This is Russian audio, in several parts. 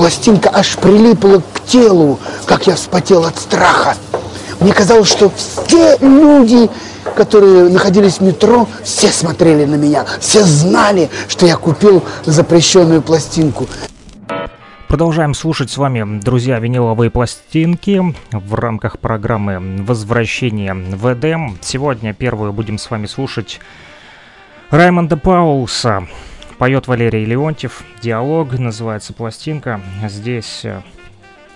пластинка аж прилипла к телу, как я вспотел от страха. Мне казалось, что все люди, которые находились в метро, все смотрели на меня, все знали, что я купил запрещенную пластинку. Продолжаем слушать с вами, друзья, виниловые пластинки в рамках программы «Возвращение в Эдем». Сегодня первую будем с вами слушать Раймонда Паулса Поет Валерий Леонтьев. Диалог называется пластинка. Здесь э,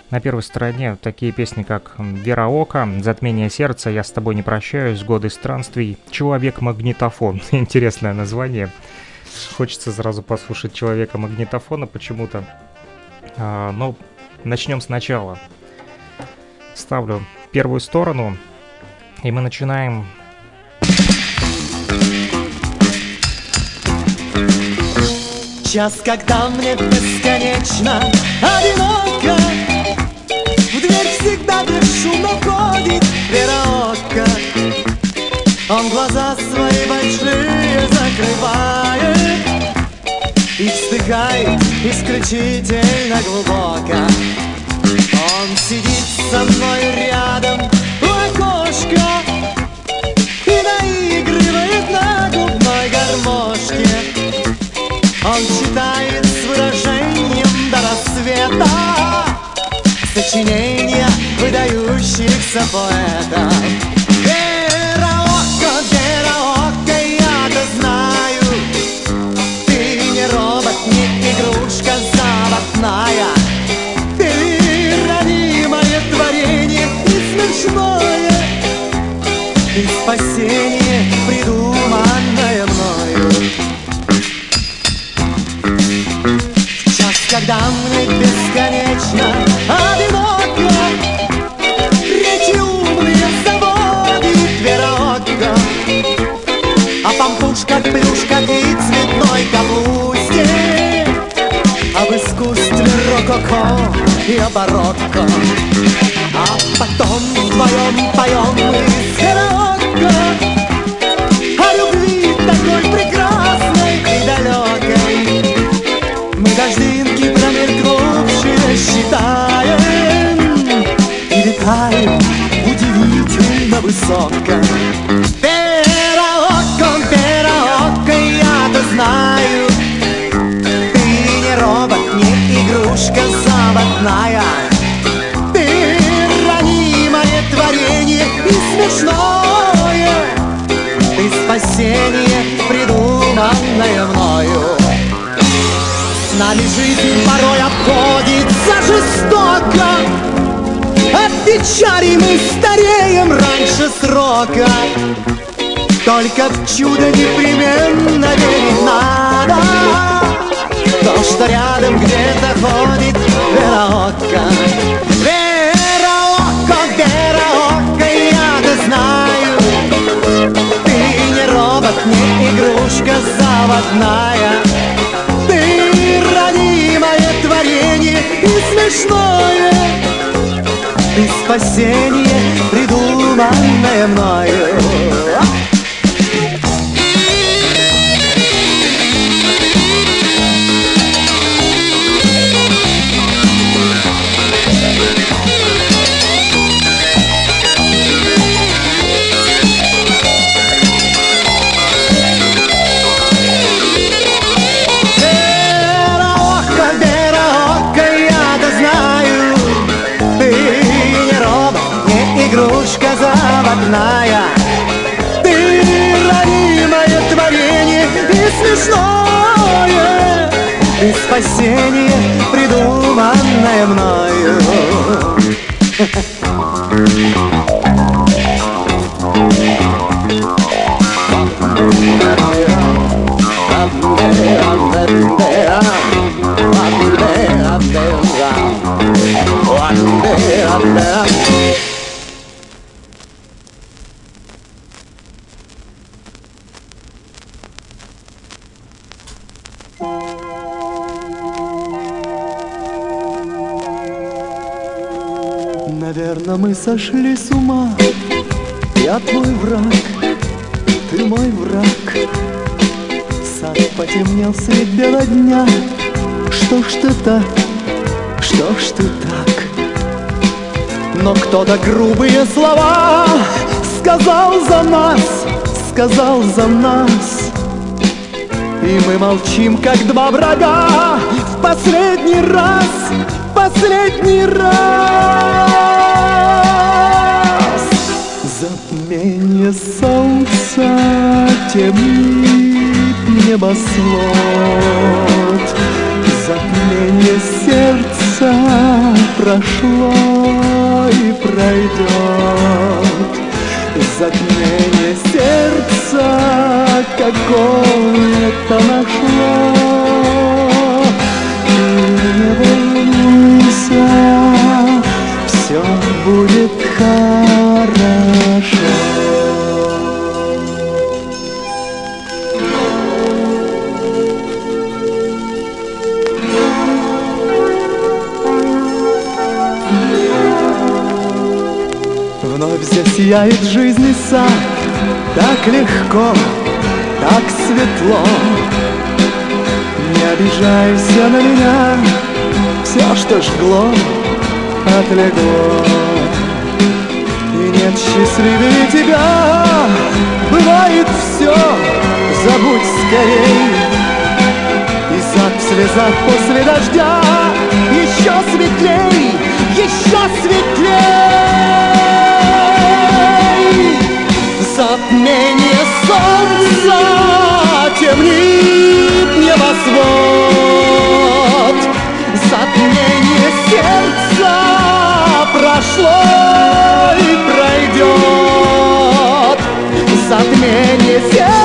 на первой стороне такие песни, как «Вера Ока», «Затмение сердца», «Я с тобой не прощаюсь», «Годы странствий», «Человек-магнитофон». Интересное название. Хочется сразу послушать «Человека-магнитофона» почему-то. А, но начнем сначала. Ставлю первую сторону, и мы начинаем час, когда мне бесконечно одиноко. В дверь всегда бесшумно входит верока Он глаза свои большие закрывает И вздыхает исключительно глубоко. Он сидит со мной рядом у окошка И наигрывает на губной гармошке он читает с выражением до рассвета Сочинения выдающихся поэтов. Вероока, Вероока, я-то знаю Ты не робот, не игрушка заводная. Ты ранимое творение и смешное. Спасение когда мы бесконечно одиноко Речи умные заводит верока О пампушках, плюшках и цветной капусте. Об искусстве рококо и о барокко. А потом вдвоем поем мы с верока Летаем удивительно высоко. Пераоко, пераоко, я-то знаю. Ты не робот, не игрушка заводная. Ты ранимое творение и смешное. Ты спасение, придуманное мною. С нами жизнь порой обходится жестоко печали мы стареем раньше срока. Только в чудо непременно верить надо. То, что рядом где-то ходит Вераотка Вераотка, Вераотка, я-то знаю. Ты не робот, не игрушка заводная. Ранимое творение и смешное спасение, придуманное мною. Спасение, придуманное мною. Наверное, мы сошли с ума. Я твой враг, ты мой враг. Сад потемнел средь бела дня. Что ж ты так, что ж ты так? Но кто-то грубые слова Сказал за нас, сказал за нас. И мы молчим, как два врага В последний раз, последний раз. Затмение солнца темнит небосвод. Затмение сердца прошло и пройдет. Затмение сердца какое-то нашло Вновь здесь сияет жизнь и сад Так легко, так светло. Не обижайся на меня. Все, что жгло, отлегло нет счастливее тебя. Бывает все, забудь скорей. И сад в слезах после дождя Еще светлей, еще светлей. Затмение солнца темнит небосвод. Затмение сердца прошло и пройдет. Затмение сердца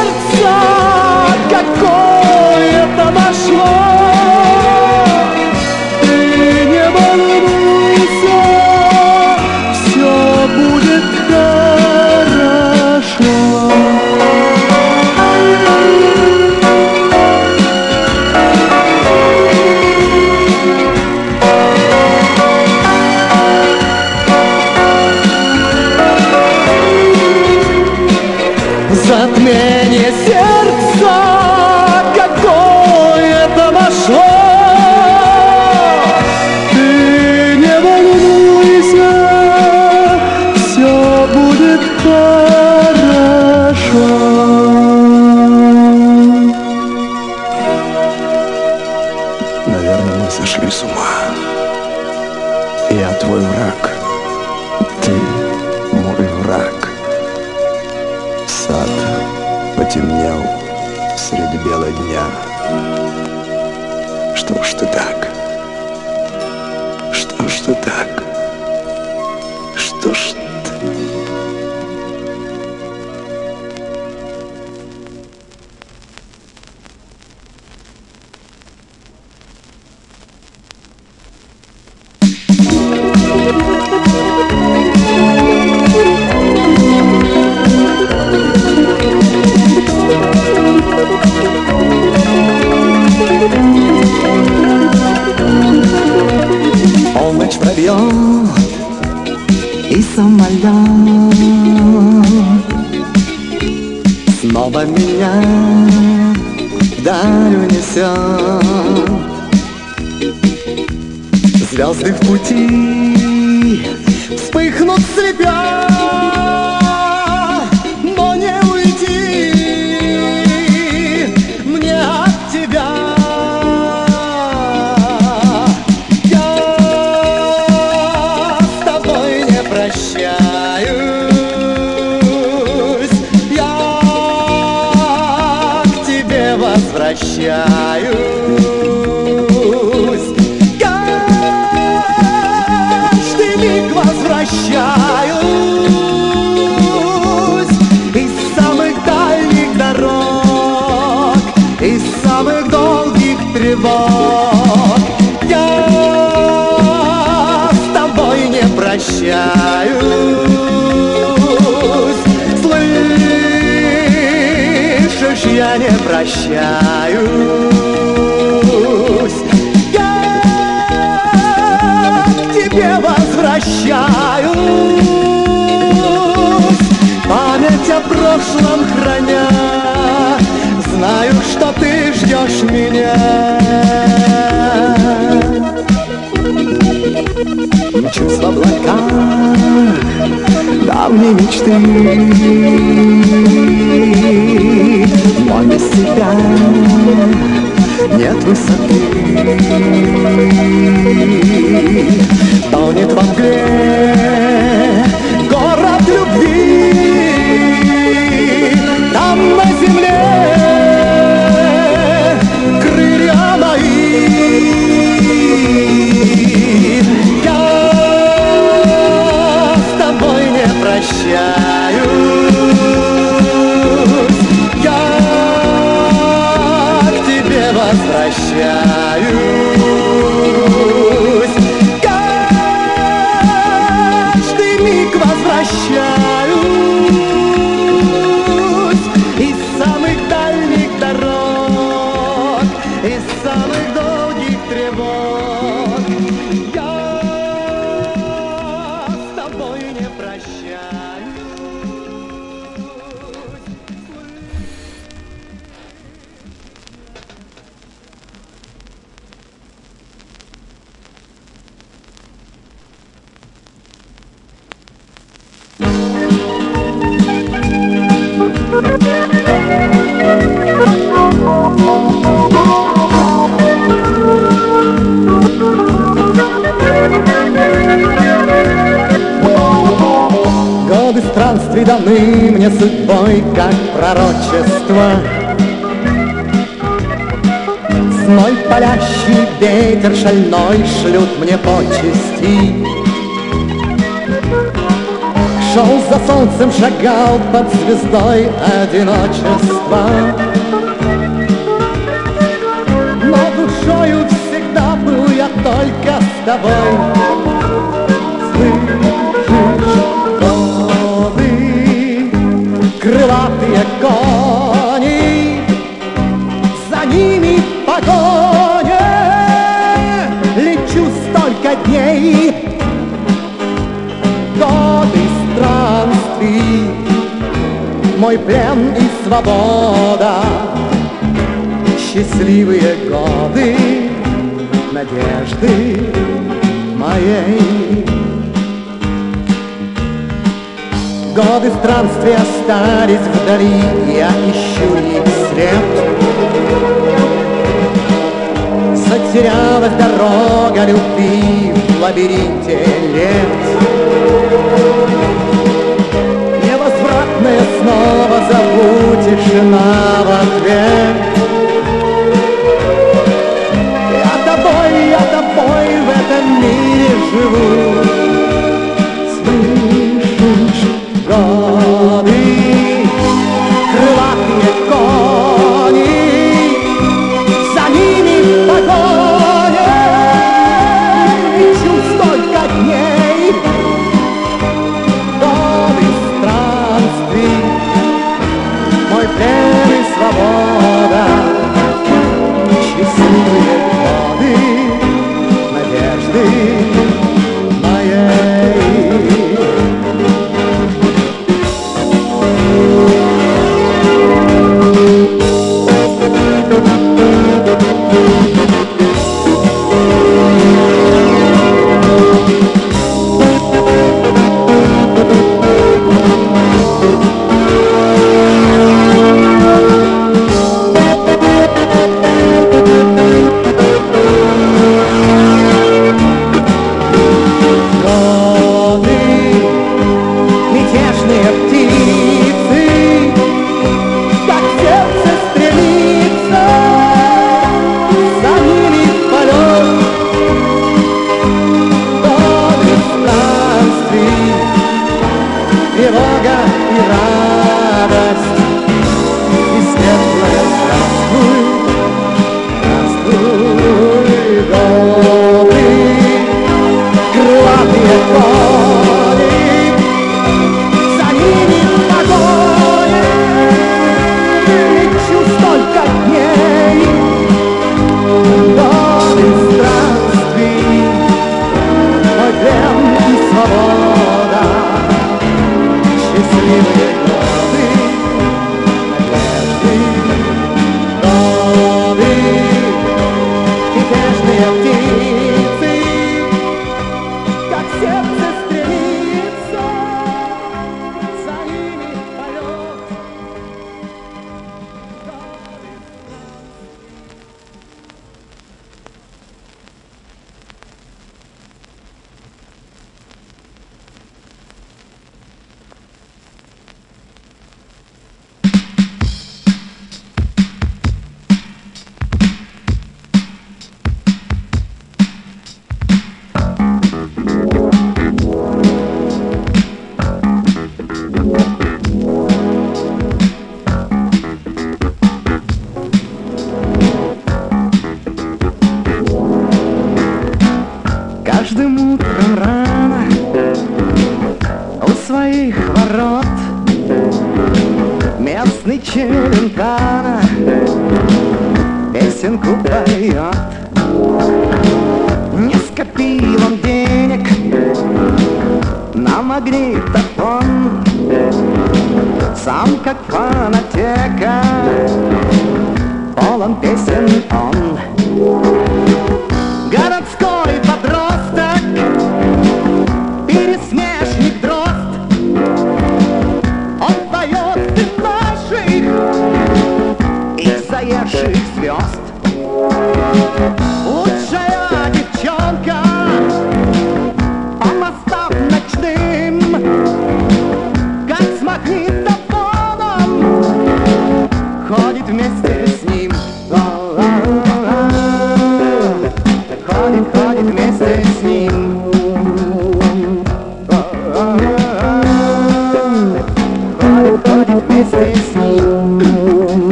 звездой одиночества. свобода, счастливые годы, надежды моей. Годы в странстве остались вдали, я ищу их след. Затерялась дорога любви в лабиринте лет. снова зову тишина в ответ. Я тобой, я тобой в этом мире живу.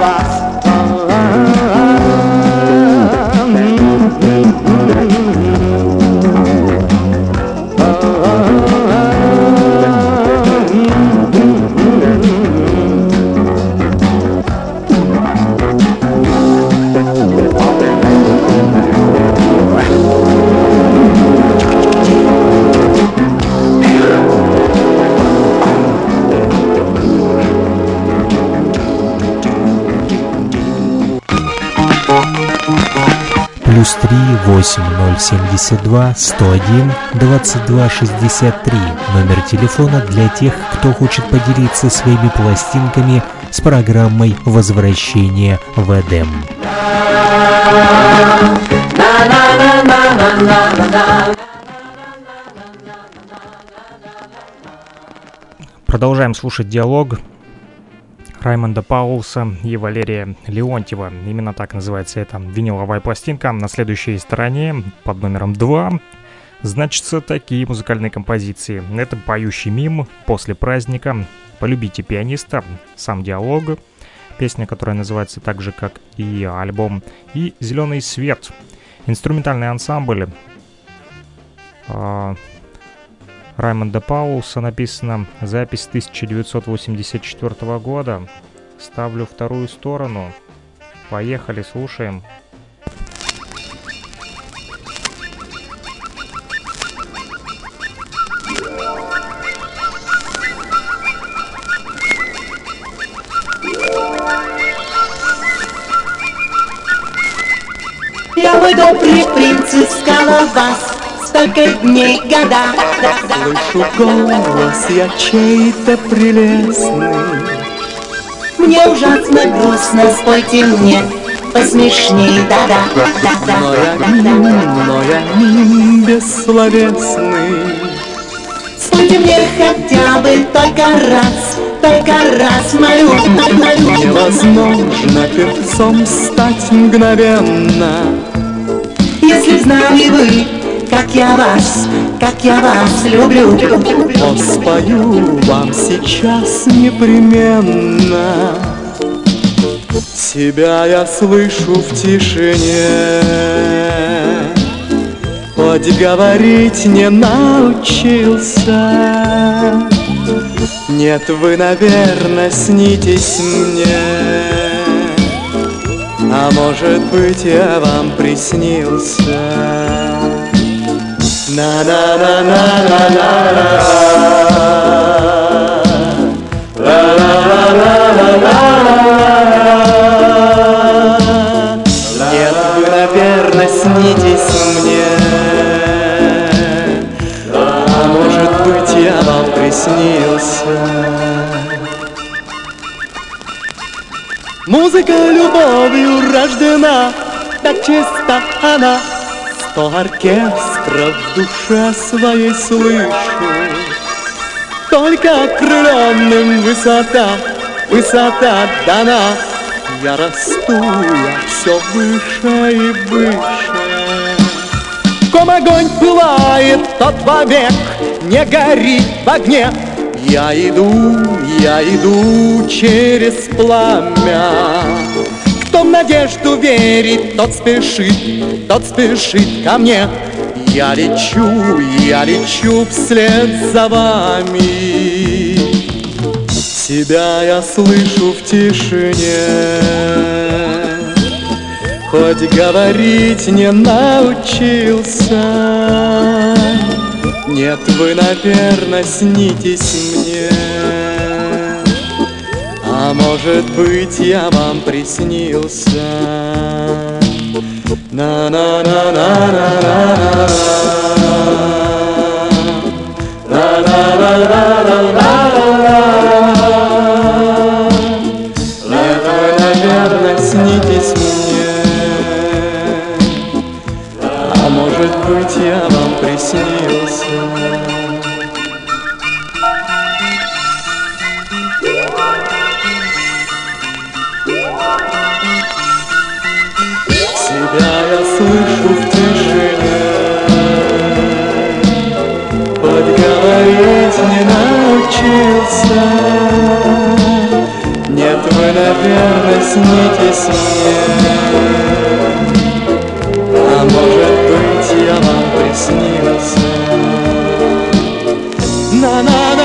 grass 72 101 22 63. Номер телефона для тех, кто хочет поделиться своими пластинками с программой «Возвращение в Эдем». Продолжаем слушать диалог Раймонда Паулса и Валерия Леонтьева. Именно так называется эта виниловая пластинка. На следующей стороне под номером 2 значатся такие музыкальные композиции. Это «Поющий мим», «После праздника», «Полюбите пианиста», «Сам диалог», песня, которая называется так же, как и альбом, и «Зеленый свет». Инструментальный ансамбль а, Раймонда Паулса написано «Запись 1984 года». Ставлю вторую сторону. Поехали, слушаем. Я мой добрый принц искала вас Столько дней, года. Слышу голос я чей-то прелестный. Мне ужасно грустно, спойте мне Посмешней, да-да, да-да. Но я но я бессловесный Спойте мне хотя бы только раз Только раз мою, мою Невозможно певцом стать мгновенно. Если знали вы, как я вас, как я вас люблю. Спою вам сейчас непременно. Себя я слышу в тишине. Хоть говорить не научился. Нет, вы, наверное, снитесь мне. А может быть, я вам приснился Нет, вы, наверное, снитесь мне А может быть, я вам приснился Музыка любовью рождена, так чиста она Сто оркестров в душе своей слышу. Только окрыленным высота, высота дана. Я расту, я все выше и выше. Ком огонь пылает, тот вовек не горит в огне. Я иду, я иду через пламя. Кто в надежду верит, тот спешит, тот спешит ко мне. Я лечу, я лечу вслед за вами. Себя я слышу в тишине, Хоть говорить не научился. Нет, вы, наверное, снитесь мне. А может быть, я вам приснился на на на на на на на на на А может быть, я научился Нет, вы, наверное, снитесь мне А может быть, я вам приснился. Последний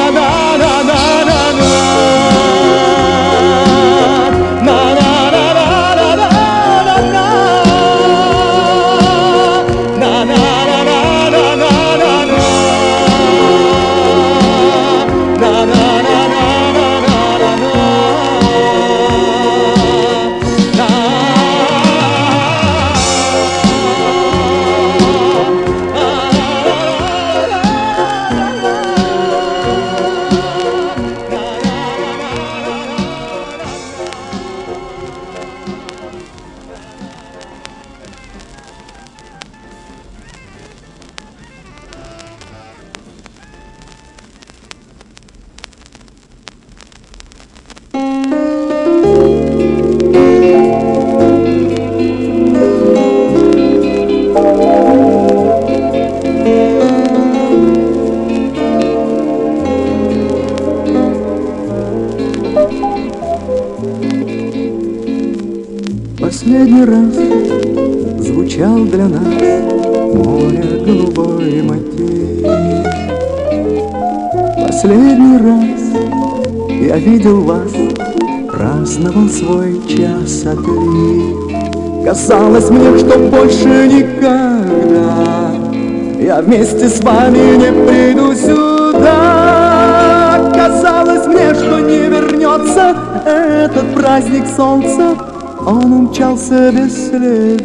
вместе с вами не приду сюда. Казалось мне, что не вернется этот праздник солнца. Он умчался без следа.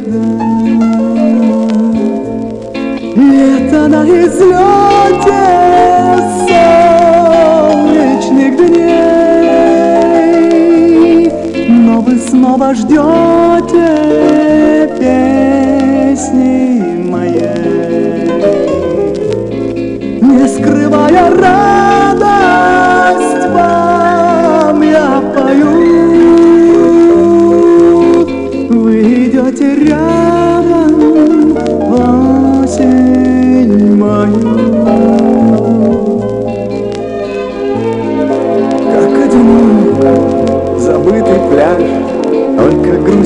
Лето на излете солнечных дней. Но вы снова ждете песни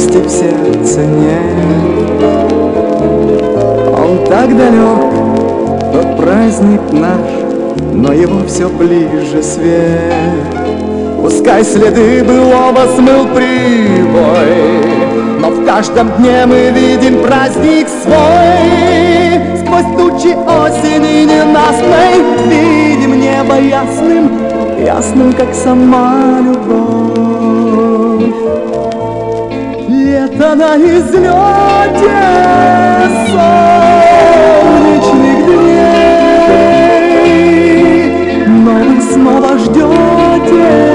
Грусти в сердце нет. Он так далек, тот праздник наш Но его все ближе свет. Пускай следы былого смыл прибой Но в каждом дне мы видим праздник свой. Сквозь тучи осени ненастной Видим небо ясным, ясным, как сама любовь Лето на излете солнечных дней Но вы снова ждете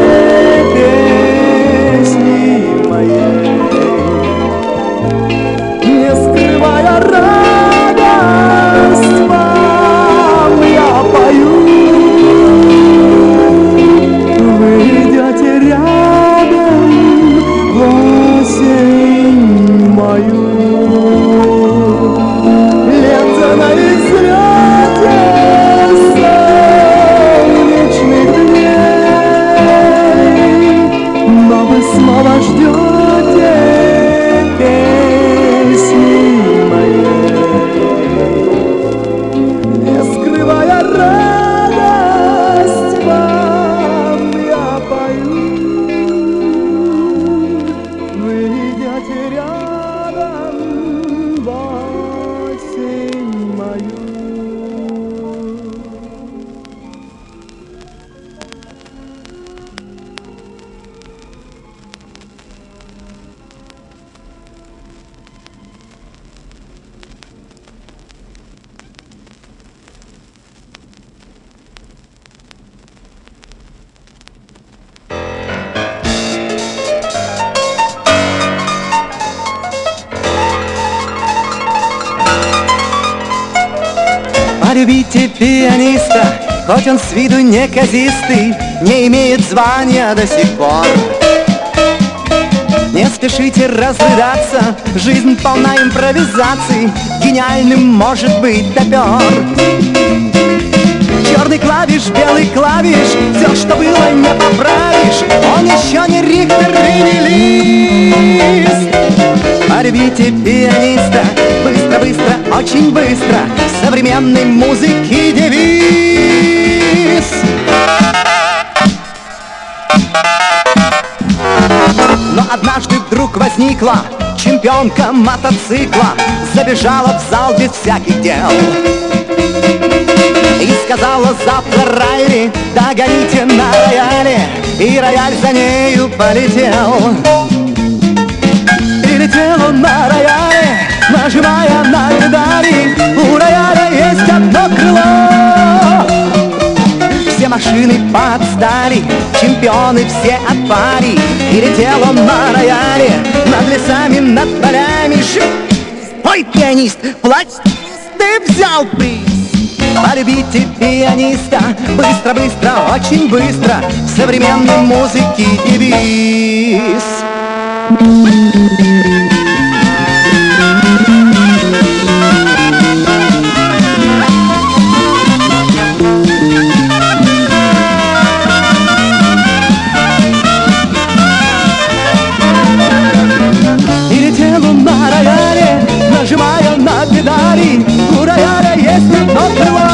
неказистый, Не имеет звания до сих пор. Не спешите разрыдаться, жизнь полна импровизаций, Гениальным может быть топер. Черный клавиш, белый клавиш, все, что было, не поправишь, Он еще не Рихтер или лист. Порвите пианиста, быстро, быстро, очень быстро, современной музыки девиз. Но однажды вдруг возникла чемпионка мотоцикла, забежала в зал без всяких дел. И сказала завтра Райли, догоните на рояле И рояль за нею полетел И летел он на рояле, нажимая на педали У рояля есть одно крыло машины подстали, чемпионы все от пари И летел он на рояле, над лесами, над полями Шу- Ой, пианист, плачь, ты взял приз. Полюбите пианиста Быстро, быстро, очень быстро В современной музыке девиз И Педали У рояля есть одно крыло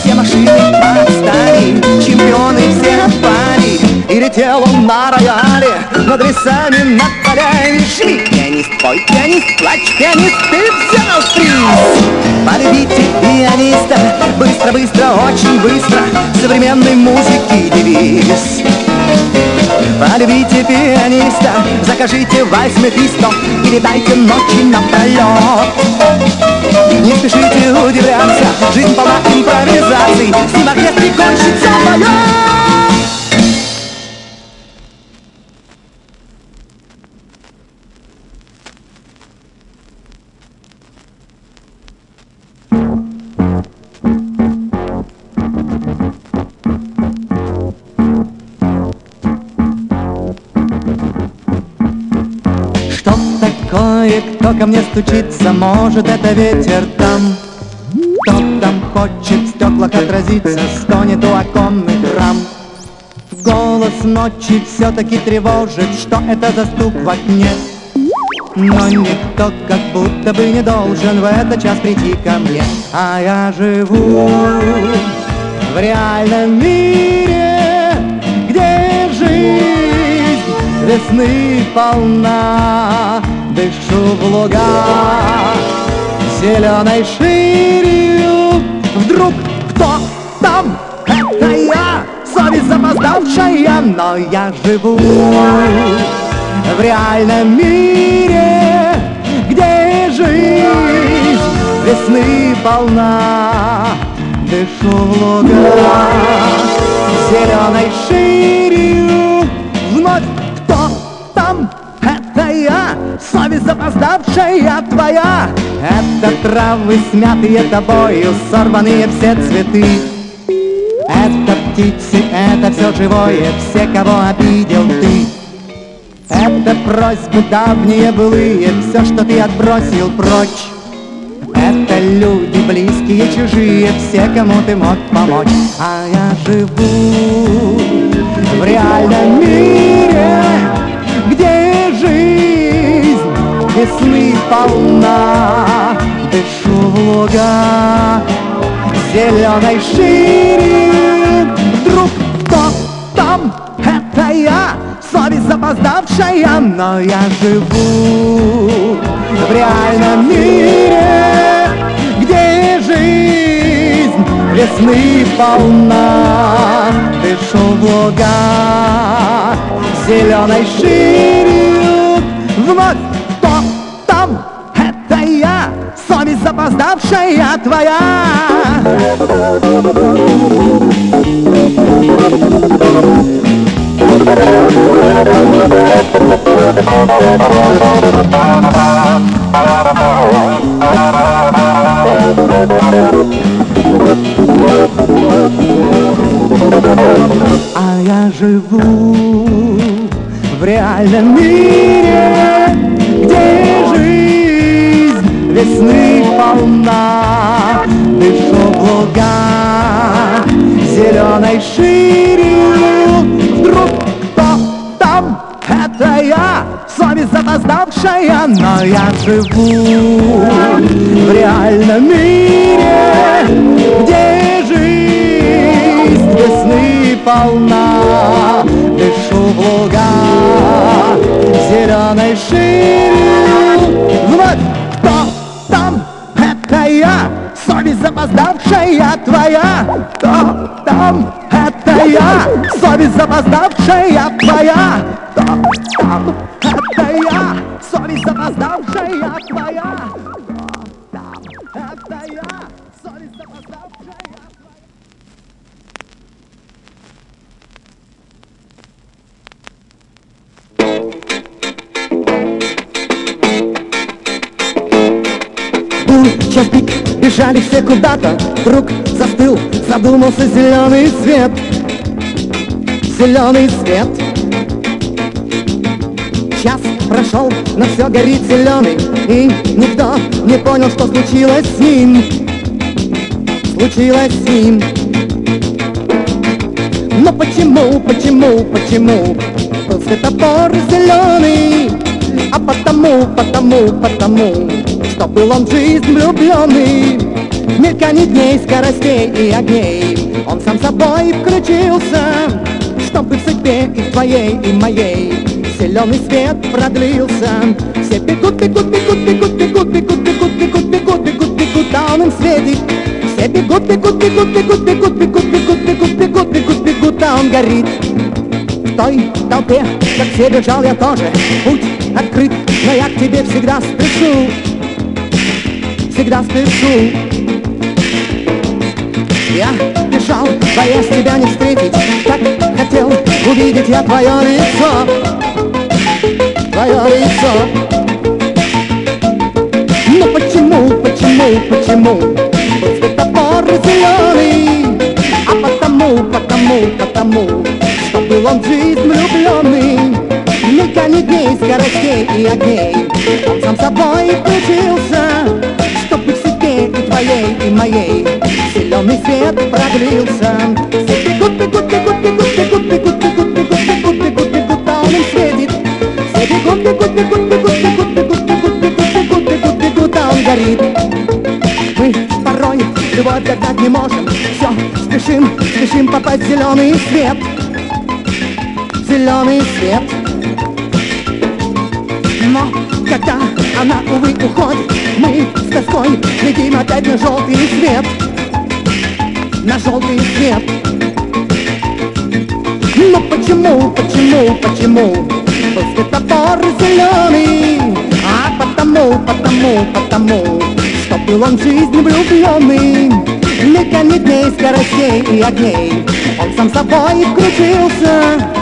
Все машины подстали Чемпионы все отпали. И летел на рояле Над лесами, над полями Шли, пианист, пой, пианист, плачь, пианист Ты взял приз. Полюбите пианиста Быстро, быстро, очень быстро. Современной музыки девиз Полюбите пианиста, закажите вальс Мефисто Или дайте ночи напролет Не спешите удивляться, жизнь полна импровизаций С ним оркестре кончится полет ко мне стучится, может это ветер там. Кто там хочет в стеклах отразиться, стонет у оконных рам. Голос ночи все-таки тревожит, что это за стук в окне. Но никто как будто бы не должен в этот час прийти ко мне. А я живу в реальном мире, где жизнь весны полна Дышу в луга зеленой ширью Вдруг кто там? Это я, совесть запоздавшая Но я живу в реальном мире Где жизнь весны полна. Дышу в луга зеленой ширью Вновь совесть запоздавшая твоя. Это травы смятые тобою, сорванные все цветы. Это птицы, это все живое, все, кого обидел ты. Это просьбы давние былые, все, что ты отбросил прочь. Это люди близкие, чужие, все, кому ты мог помочь. А я живу в реальном мире, где весны полна Дышу в луга. Зеленой шире Вдруг кто там? Это я, совесть запоздавшая Но я живу в реальном мире Где жизнь весны полна. Дышу в луга. Зеленой ширью Вновь совесть запоздавшая твоя. А я живу в реальном мире, где весны полна. Дышу в луга зеленой ширью. Вдруг кто там? Это я, совесть запоздавшая, но я живу в реальном мире, где жизнь весны полна. Дышу в луга зеленой ширью. Совесть запоздавшая твоя. Кто там? Это я, совесть запоздавшая твоя. Кто там? Это я, совесть запоздавшая твоя. Там? Это я, совесть запоздавшая час пик, бежали все куда-то Вдруг застыл, задумался зеленый свет. Зеленый свет. Час прошел, но все горит зеленый И никто не понял, что случилось с ним. Случилось с ним. Но почему, почему, почему Был светофор зеленый А потому, потому, потому Что был он в жизнь влюбленный В мелькании дней, скоростей и огней Он сам собой включился Чтобы в судьбе и твоей и моей Зеленый свет продлился Все бегут, бегут, бегут, бегут, бегут, бегут, бегут, бегут, бегут, бегут, бегут, а он им светит Все бегут, бегут, бегут, бегут, бегут, бегут, бегут, бегут, бегут, бегут, бегут, а он горит той толпе, как все бежал я тоже. Путь открыт, но я к тебе всегда спешу. Всегда спешу. Я бежал, боясь тебя не встретить. Так хотел увидеть я твое лицо. Твое лицо. Но почему, почему, почему? Вот светофор зеленый А потому, потому, потому был он жизнь влюбленный Мелькание дней, скоростей и огней Он сам собой включился Чтобы в себе и твоей, и моей Зеленый свет продлился Все бегут, бегут, бегут, бегут, бегут, бегут, бегут, бегут, бегут, бегут, бегут, а он им светит Все бегут, бегут, бегут, бегут, бегут, бегут, бегут, бегут, бегут, бегут, бегут, а он горит Мы порой любовь догнать не можем Все, спешим, спешим попасть в зеленый свет Зеленый свет но когда она, увы, уходит Мы с тоской глядим опять на желтый свет На желтый свет Но почему, почему, почему? Был светофор зеленый А потому, потому, потому Что был он в жизни влюбленный Мельканье дней, скоростей и огней. Он сам собой включился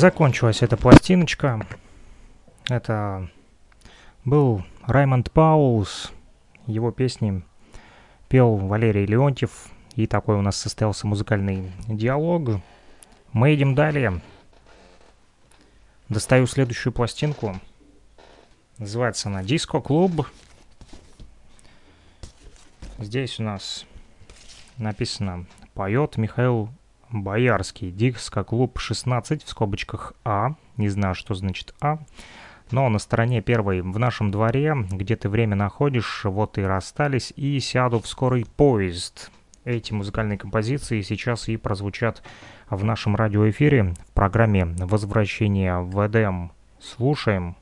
Закончилась эта пластиночка. Это был Раймонд Паулс. Его песни пел Валерий Леонтьев. И такой у нас состоялся музыкальный диалог. Мы едем далее. Достаю следующую пластинку. Называется она «Диско Клуб». Здесь у нас написано «Поет Михаил Боярский, диско-клуб 16 в скобочках А, не знаю, что значит А, но на стороне первой в нашем дворе, где ты время находишь, вот и расстались, и сяду в скорый поезд. Эти музыкальные композиции сейчас и прозвучат в нашем радиоэфире в программе «Возвращение в Эдем». Слушаем.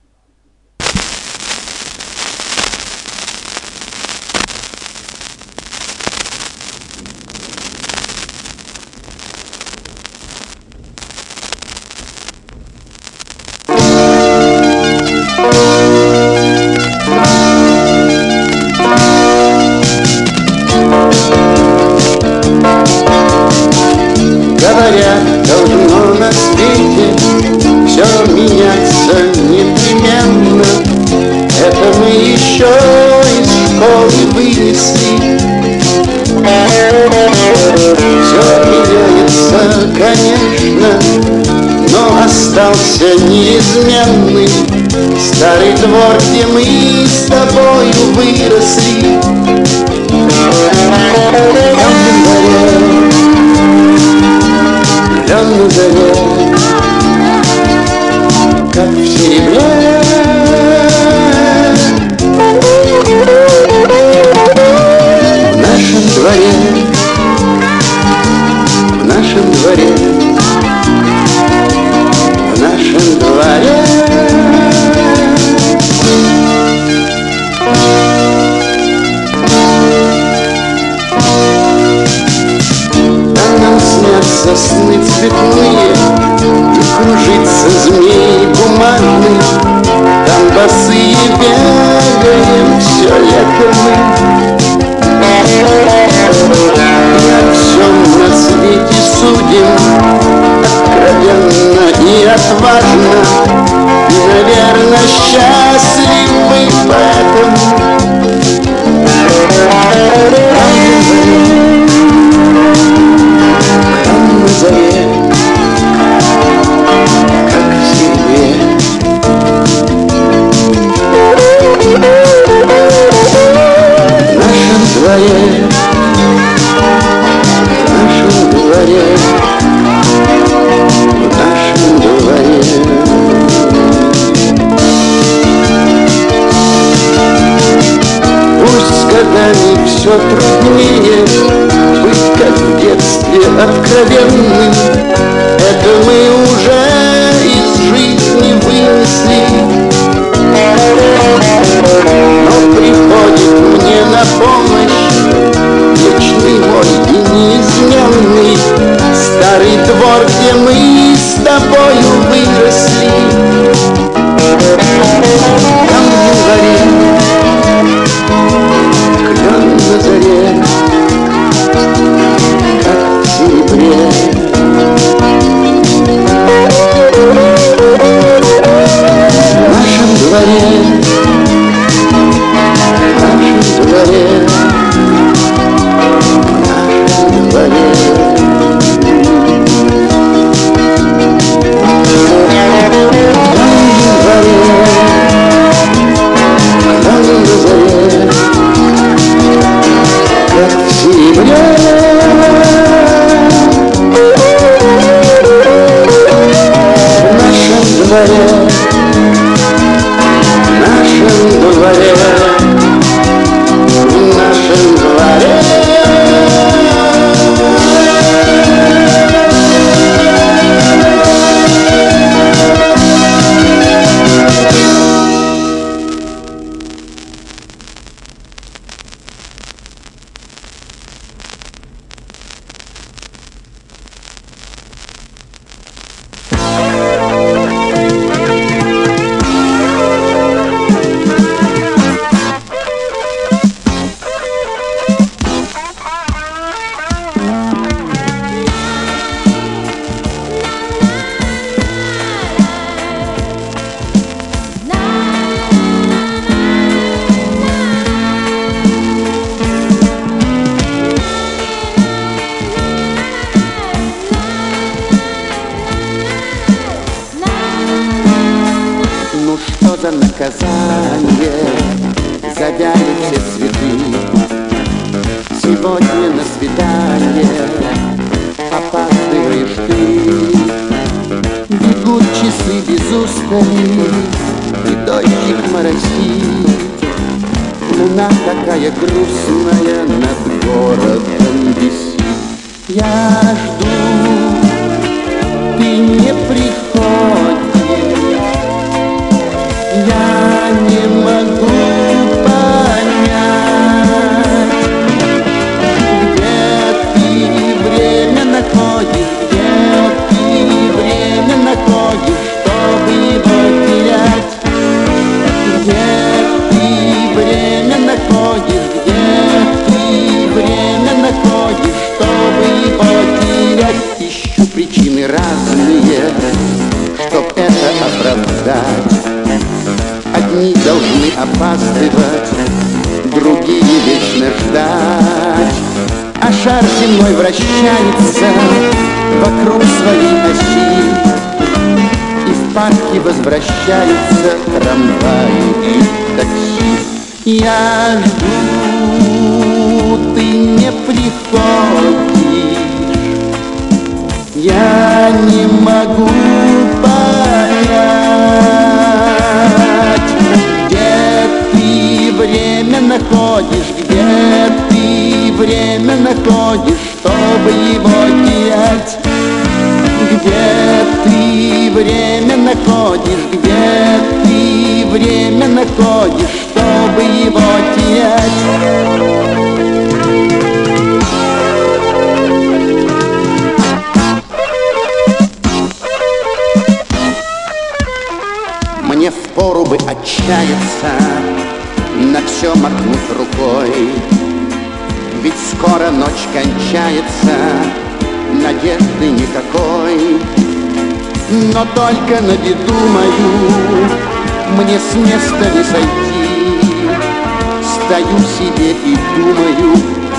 даю себе и думаю,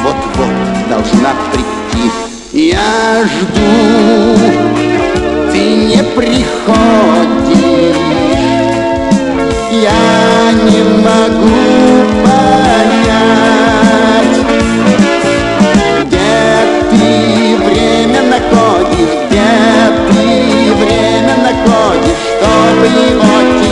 вот-вот должна прийти. Я жду, ты не приходишь, я не могу понять, где ты время находишь, где ты время находишь, чтобы его терять.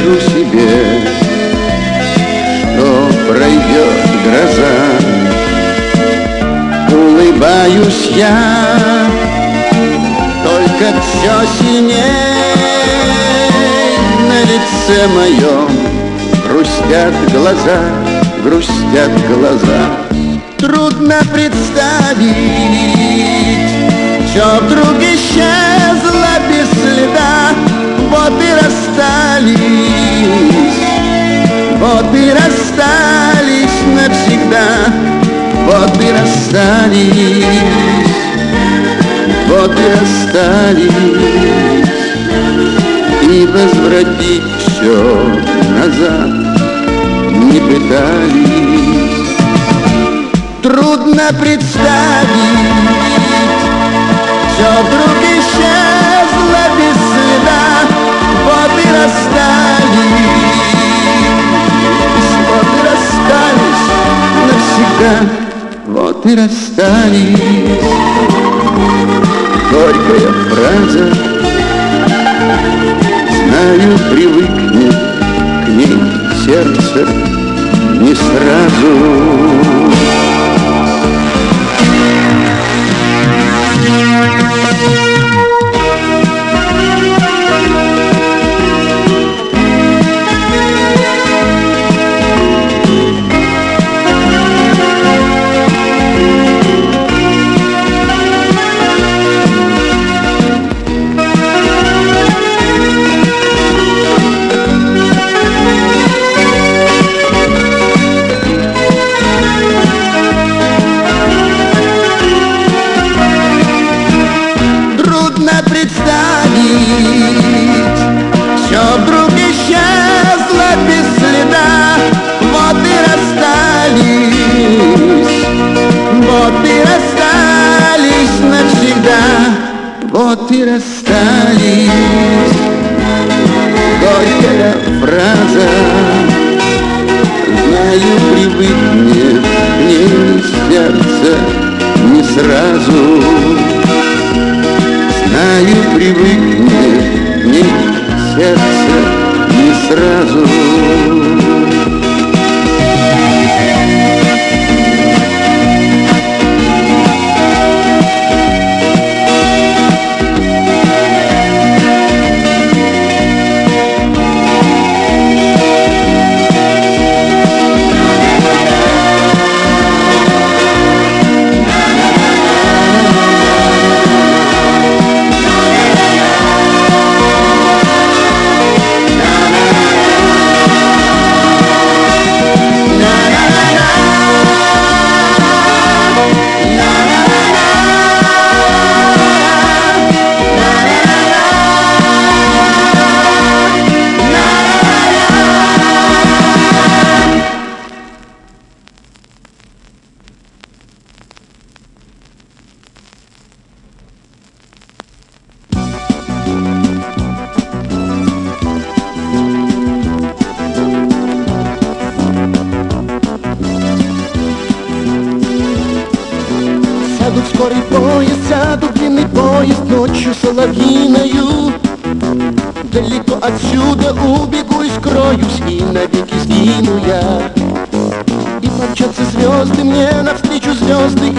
скажу себе, что пройдет гроза. Улыбаюсь я, только все сильней на лице моем грустят глаза, грустят глаза. Трудно представить, что вдруг исчезло без следа. Вот и расстались, вот и расстались навсегда, вот и расстались, вот и расстались, и возвратить все назад не пытались. Трудно представить, все вдруг исчез навсегда, вот и расстались. Горькая фраза, знаю, привыкнет к ней сердце не сразу.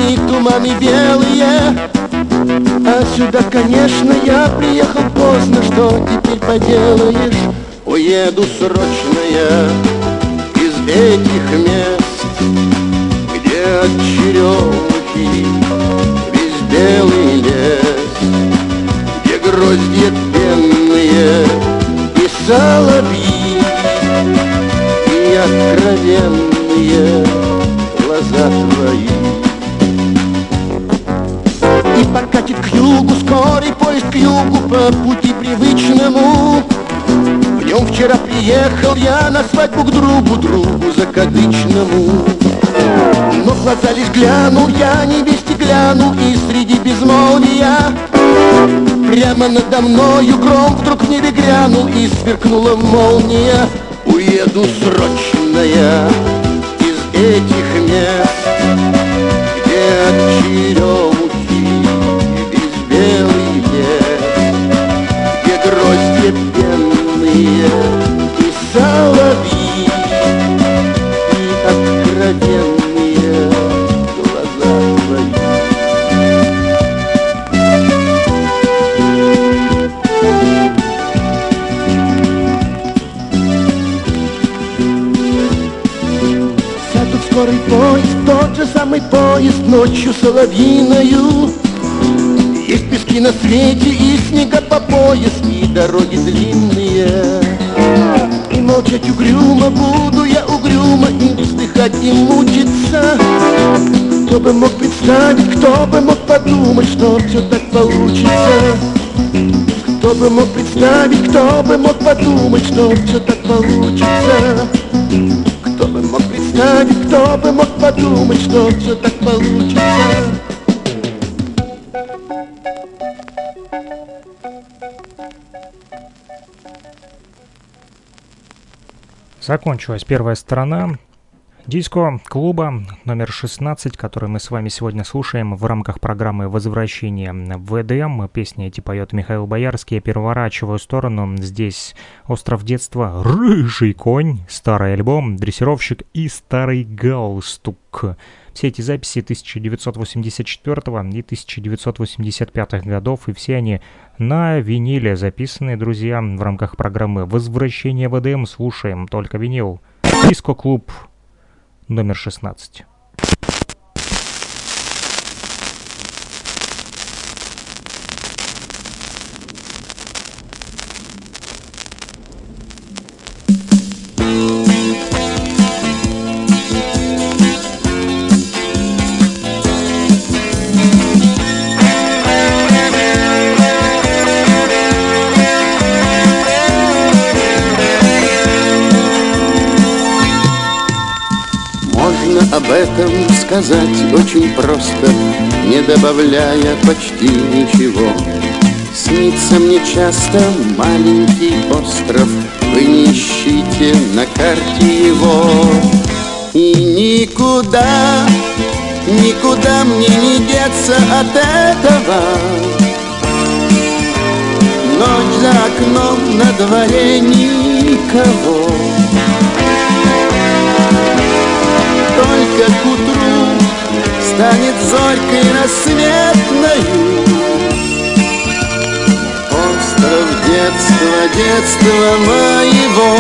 И туманы белые. А сюда, конечно, я приехал поздно, что теперь поделаешь? Уеду срочно я из этих мест Где от черемухи весь белый лес Где гроздья пенные и соловьи И откровенные глаза твои Покатит к югу скорый поезд к югу по пути привычному. В нем вчера приехал я на свадьбу к другу, другу закадычному. Но глаза лишь глянул я, невесте глянул И среди безмолвия Прямо надо мною гром вдруг в небе грянул И сверкнула молния. Уеду срочно я из этих мест Где от черемухи скорый поезд, тот же самый поезд ночью соловьиною. Есть пески на свете и снега по пояс, и дороги длинные. И молчать угрюмо буду я угрюмо, и вздыхать и мучиться. Кто бы мог представить, кто бы мог подумать, что все так получится. Кто бы мог представить, кто бы мог подумать, что все так получится. Кто бы мог представить, кто бы мог подумать, что все так получится. Закончилась первая сторона диско-клуба номер 16, который мы с вами сегодня слушаем в рамках программы «Возвращение в ВДМ». Песни эти поет Михаил Боярский. Я переворачиваю сторону. Здесь «Остров детства», «Рыжий конь», старый альбом, «Дрессировщик» и «Старый галстук». Все эти записи 1984 и 1985 годов, и все они на виниле записаны, друзья, в рамках программы «Возвращение в ВДМ». Слушаем только винил. Диско-клуб номер 16. Сказать очень просто, Не добавляя почти ничего. Снится мне часто маленький остров, Вы не ищите на карте его. И никуда, никуда мне не деться от этого. Ночь за окном, на дворе никого. Только к утру станет зорькой рассветною Остров детства, детства моего.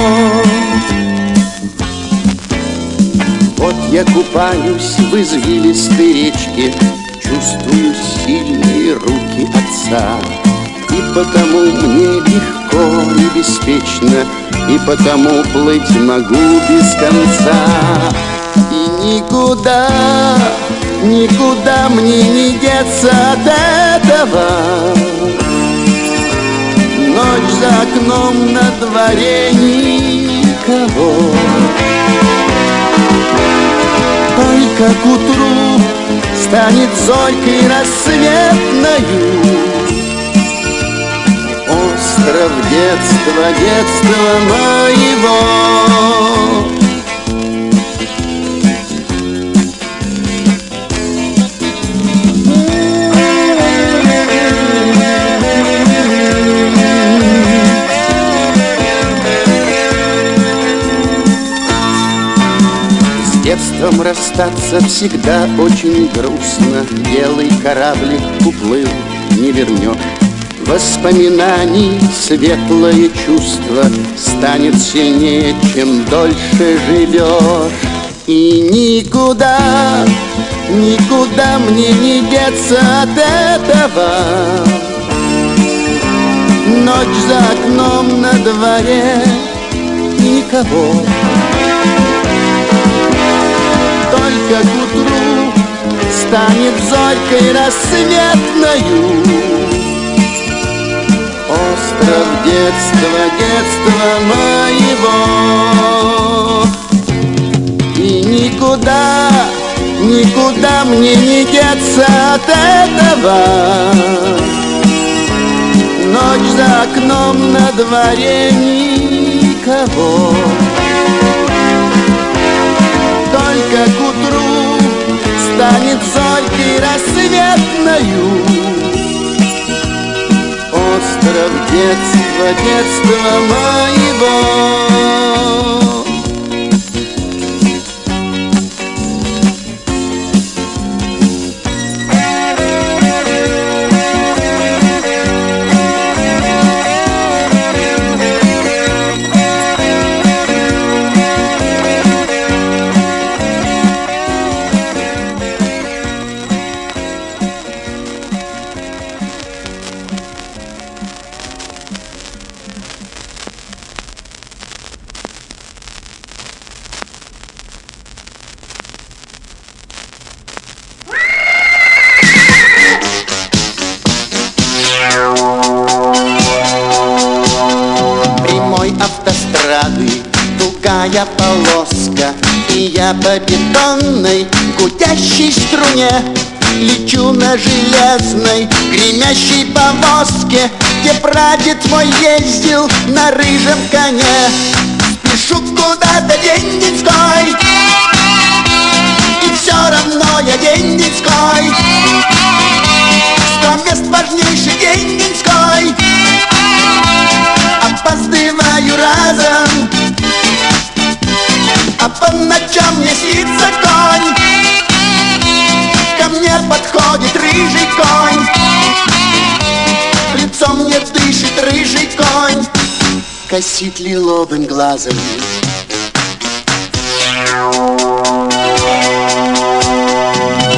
Вот я купаюсь в извилистой речке Чувствую сильные руки отца. И потому мне легко и беспечно И потому плыть могу без конца. И никуда, никуда мне не деться от этого. Ночь за окном на дворе никого. Только к утру станет зорькой рассветною. Остров детства, детства моего летом расстаться всегда очень грустно. Белый кораблик уплыл, не вернешь Воспоминаний светлое чувство Станет сильнее, чем дольше живешь И никуда, никуда мне не деться от этого. Ночь за окном на дворе никого Только к утру станет зорькой рассветною. Остров детства, детства моего. И никуда, никуда мне не деться от этого. Ночь за окном на дворе никого станет зорькой рассветною. Остров детства, детства моего По бетонной гудящей струне. Лечу на железной гремящей повозке Где прадед мой ездил на рыжем коне. Спешу куда-то день-деньской И все равно я день-деньской Сто мест важнейший день-деньской Опаздываю разом по ночам мне снится конь. Ко мне подходит рыжий конь. Лицом мне дышит рыжий конь. Косит лиловым глазом.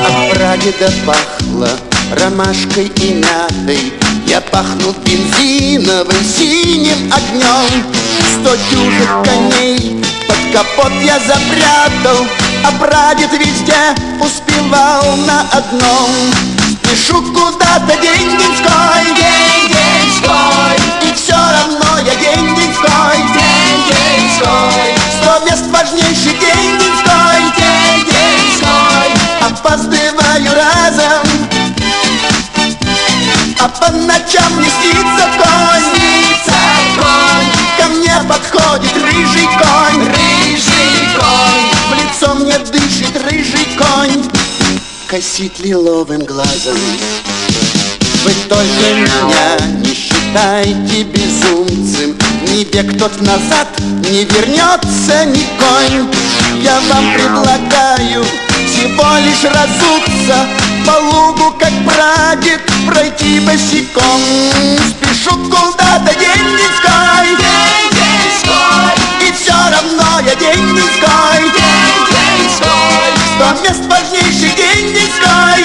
От прадеда пахло ромашкой и мятой Я пахну бензиновым синим огнем. Сто дюжих коней под капот я запрятал А прадед везде успевал на одном. Спешу куда-то день-деньской, день-деньской И все равно я день-деньской, день-деньской Сто мест важнейший день-деньской, день-деньской Опаздываю разом а по ночам мне снится конь. Снится конь. Ко мне подходит рыжий конь. Рыжий конь. В лицо мне дышит рыжий конь. Косит лиловым глазом. Вы только меня не считайте безумцем. Ни век тот назад не вернется ни конь. Я вам предлагаю всего лишь разуться По лугу, как прадед, пройти босиком. Спешу куда-то день-деньской И все равно я день-деньской Сто мест важнейший день-деньской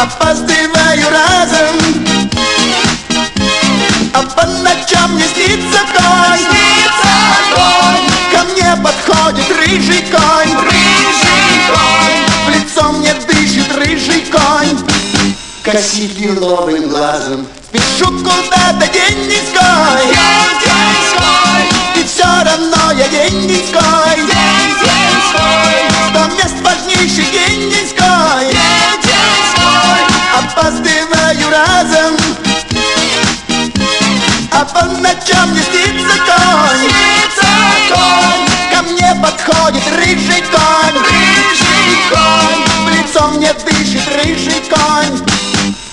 Опаздываю разом. А по ночам мне снится конь. Ко мне подходит рыжий конь. Рыжий конь Косит лиловым глазом Спешу куда-то день-деньской И все равно я день-деньской Сто мест важнейший день-деньской Опаздываю разом. А по ночам мне снится конь Ко мне подходит рыжий конь. Рыжий конь. В лицо мне дышит рыжий конь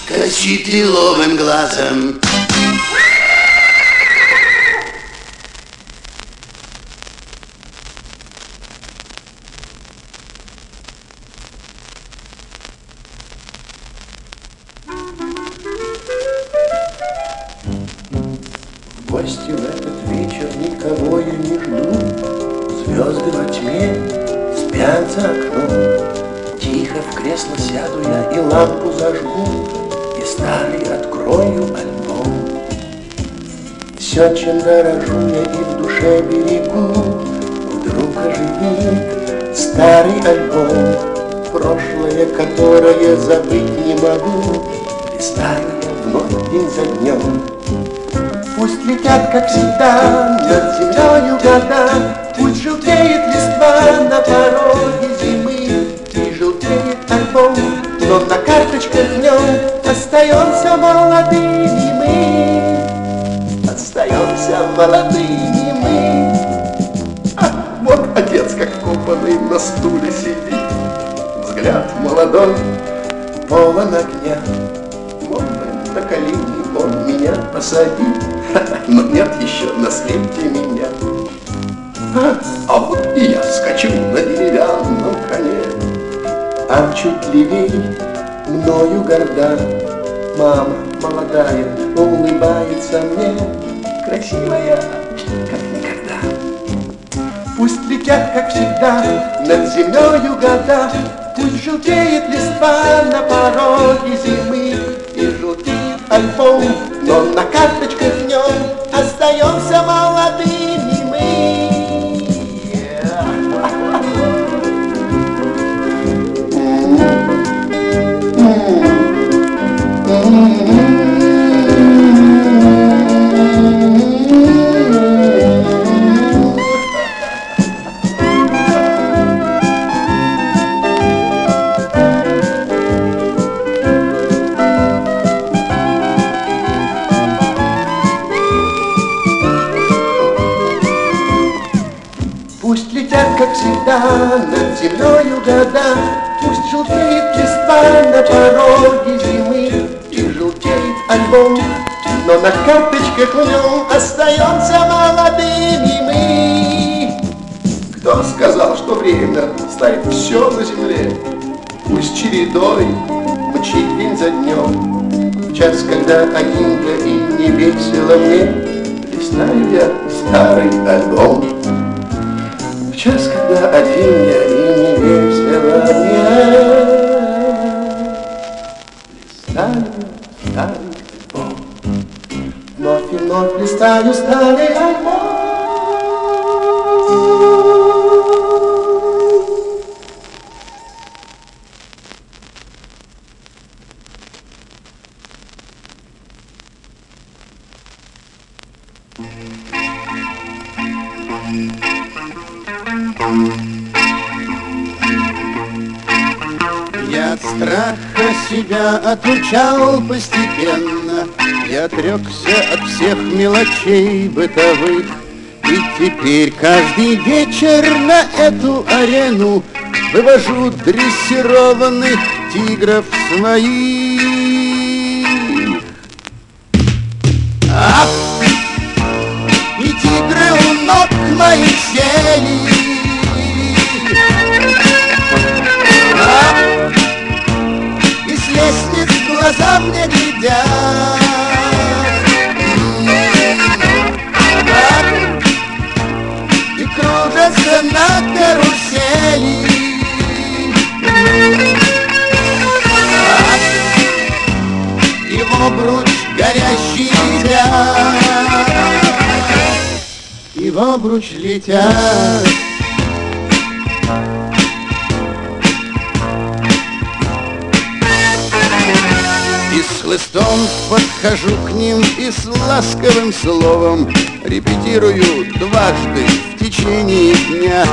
кричит лиловым глазом. гости в этот вечер никого я не жду. Звезды во тьме спят за окном. Тихо в кресло сяду я и лампу зажгу. Чем дорожу я и в душе берегу, Вдруг оживит старый альбом. Прошлое, которое забыть не могу, Листаю я вновь день за днем. Пусть летят, как всегда, над землею года, Пусть желтеет листва на пороге зимы, И желтеет альбом, но на карточках в нем Остаемся молодыми Остаемся молодыми мы. А, вот отец, как купанный на стуле сидит, Взгляд молодой, полон огня. Бы на колени он меня посадит, Но нет еще на свете меня. А, а вот и я скачу на деревянном коне, А чуть левей мною горда Мама молодая улыбается мне, Красивая, как никогда. Пусть летят, как всегда, над землею года, Пусть желтеет листва на пороге зимы, И желтеет альбом, но на карточках в нем Остаемся молодыми на карточках в нем Остаемся молодыми мы. Кто сказал, что время ставит все на земле? Пусть чередой мчит день за днем, В час, когда один я и не весело мне, Листаю я старый альбом. В час, когда один я и не весело мне, старый альбом. Я от страха себя отучал постепенно, Я отрекся мелочей бытовых, И теперь каждый вечер на эту арену Вывожу дрессированных тигров своих. Ах! И тигры у ног моих сели, обруч летят. И с хлыстом подхожу к ним и с ласковым словом Репетирую дважды в течение дня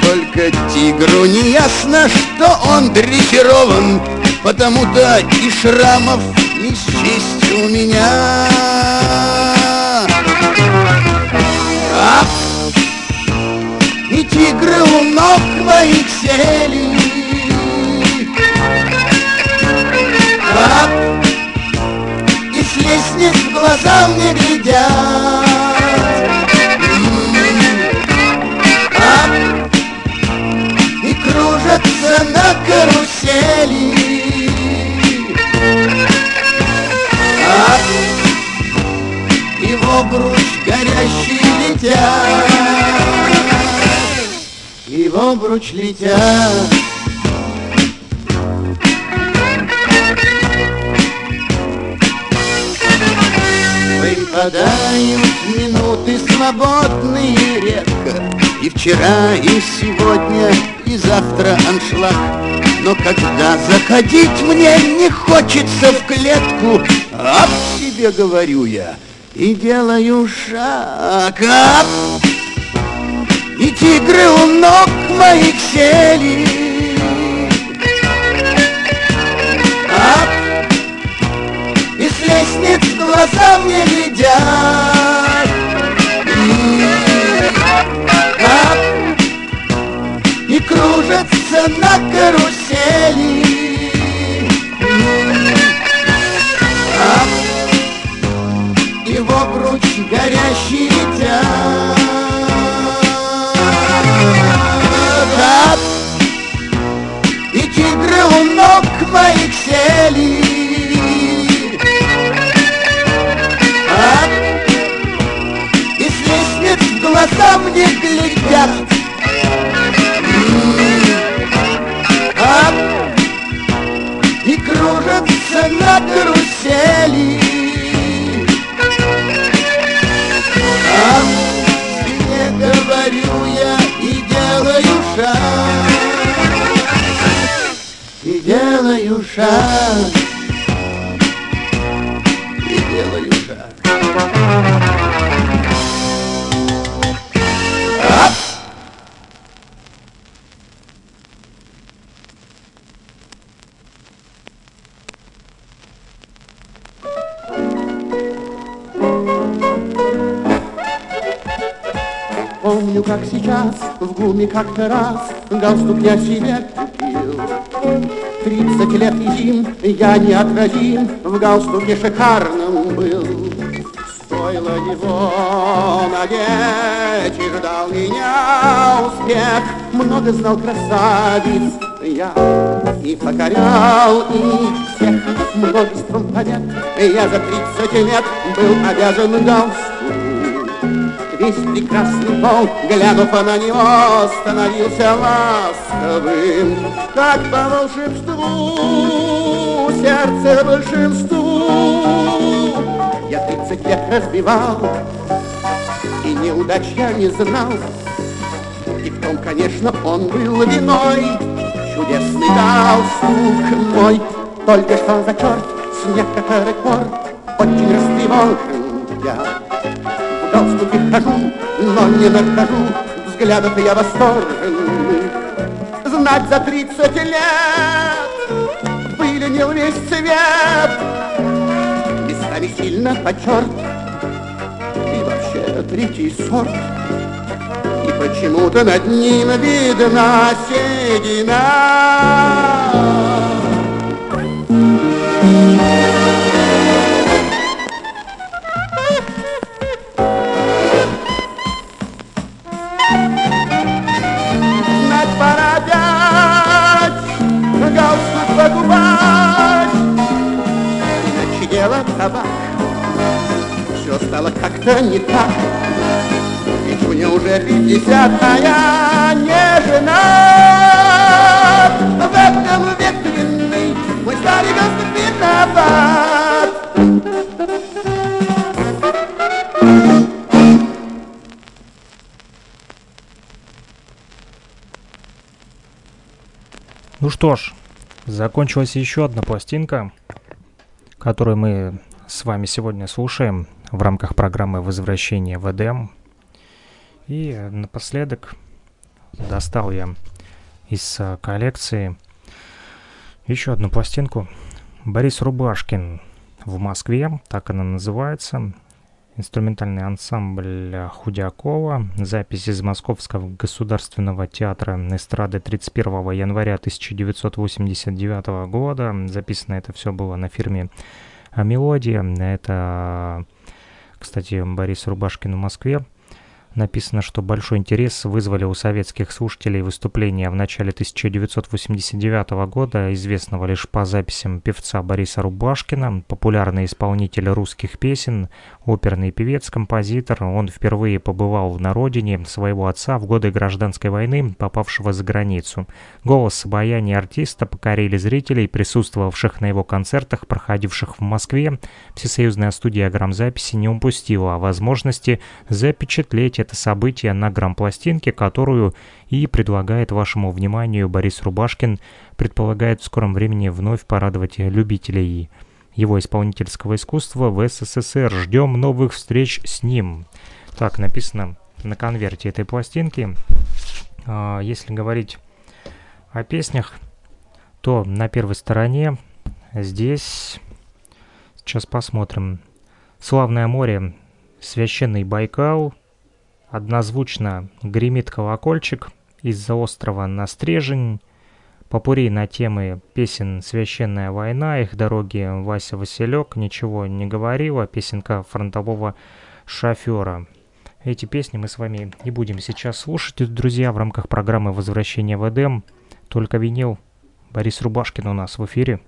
Только тигру не ясно, что он дрессирован Потому-то и шрамов не счесть у меня И тигры у ног моих сели Ах! И с лестниц в глаза мне глядят Ах! И кружатся на карусели Ах! И в обруч горят обруч летят. Выпадают минуты свободные редко И вчера, и сегодня, и завтра аншлаг Но когда заходить мне не хочется в клетку Об себе говорю я и делаю шаг Ап! И тигры у ног моих сели Ап! И с лестниц глаза мне глядят И, и кружатся на карусели Ап! И в обруч горящий летят мне глядят Ап! И кружатся на карусели Ап! Тебе говорю я и делаю шаг И делаю шаг гуме как-то раз Галстук я себе купил. Тридцать лет зим я неотразим В галстуке шикарном был. Стоило его надеть И ждал меня успех. Много знал красавиц я И покорял их всех. Множеством побед Я за тридцать лет был обязан галстуку Весь прекрасный пол, глянув на него, становился ласковым, как по волшебству, сердце большинству. Я тридцать лет разбивал, и неудач я не знал, и в том, конечно, он был виной. Чудесный галстук мой, только что за черт, снег как рекорд, очень растревожен я галстуке хожу, но не нахожу взглядов я восторженных. Знать за тридцать лет выленил весь цвет, местами сильно потерт, и вообще третий сорт. И почему-то над ним видна седина. Знать Иначе дело табак, все стало как-то не так. Ведь мне уже пятьдесят, а я не женат. В этом век длинный мой старый виноват. Ну что ж, закончилась еще одна пластинка, которую мы с вами сегодня слушаем в рамках программы «Возвращение в Эдем». И напоследок достал я из коллекции еще одну пластинку. Борис Рубашкин в Москве, так она называется. Инструментальный ансамбль Худякова. Запись из Московского государственного театра эстрады 31 января 1989 года. Записано это все было на фирме «Мелодия». Это, кстати, Борис Рубашкин в Москве Написано, что большой интерес вызвали у советских слушателей выступления в начале 1989 года, известного лишь по записям певца Бориса Рубашкина, популярный исполнитель русских песен, оперный певец, композитор. Он впервые побывал на родине своего отца в годы гражданской войны, попавшего за границу. Голос, обаяние артиста покорили зрителей, присутствовавших на его концертах, проходивших в Москве. Всесоюзная студия грамзаписи не упустила возможности запечатлеть это событие на грампластинке, которую и предлагает вашему вниманию Борис Рубашкин, предполагает в скором времени вновь порадовать любителей его исполнительского искусства в СССР. Ждем новых встреч с ним. Так написано на конверте этой пластинки. А, если говорить о песнях, то на первой стороне здесь, сейчас посмотрим, «Славное море», «Священный Байкал», Однозвучно гремит колокольчик из-за острова на Стрежень. Попури на темы песен «Священная война», «Их дороги» Вася Василек ничего не говорила, песенка фронтового шофера. Эти песни мы с вами не будем сейчас слушать, друзья, в рамках программы «Возвращение в Эдем». Только винил. Борис Рубашкин у нас в эфире.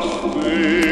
Nacht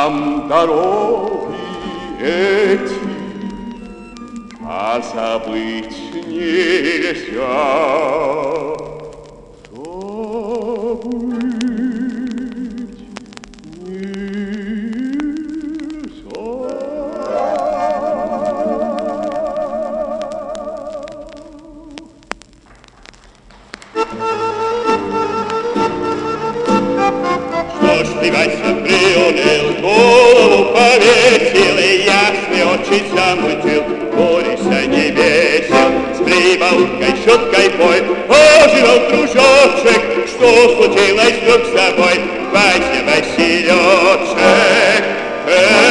нам дороги эти, а забыть нельзя. идешь ты Вася приуныл, голову повесил, и ясные очи замутил, горися не весел, с прибауткой, щеткой бой, оживал дружочек, что случилось вдруг с тобой, Вася Василечек? Эй!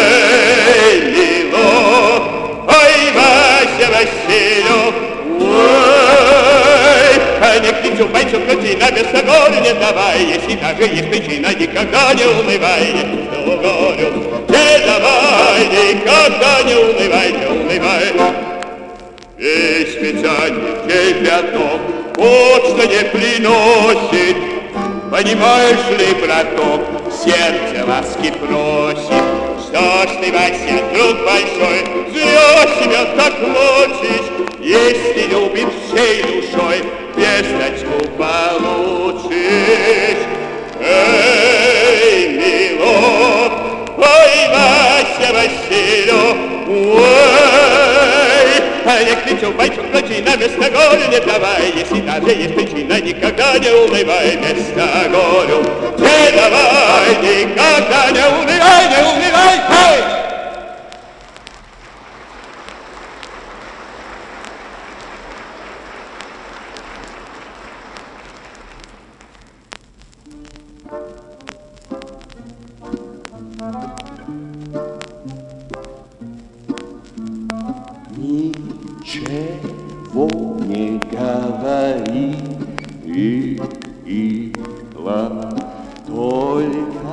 хочу пальцем крутина, без огонь не давай, если даже есть причина, никогда не унывай, что горю не давай, никогда не унывай, не унывай. Весь печальник тебя дом, вот что не приносит, понимаешь ли, браток, сердце ласки просит. Все, братья, друг большой, зря себя так мучишь, Если любит всей душой, весточку получишь. Эй, милок, ой, Вася Василек, ой, я кричал, мальчик, причина, место горю не давай, если даже есть причина, никогда не унывай, место горю не давай, никогда не унывай, не унывай, хей! ничего не говори, и, и, только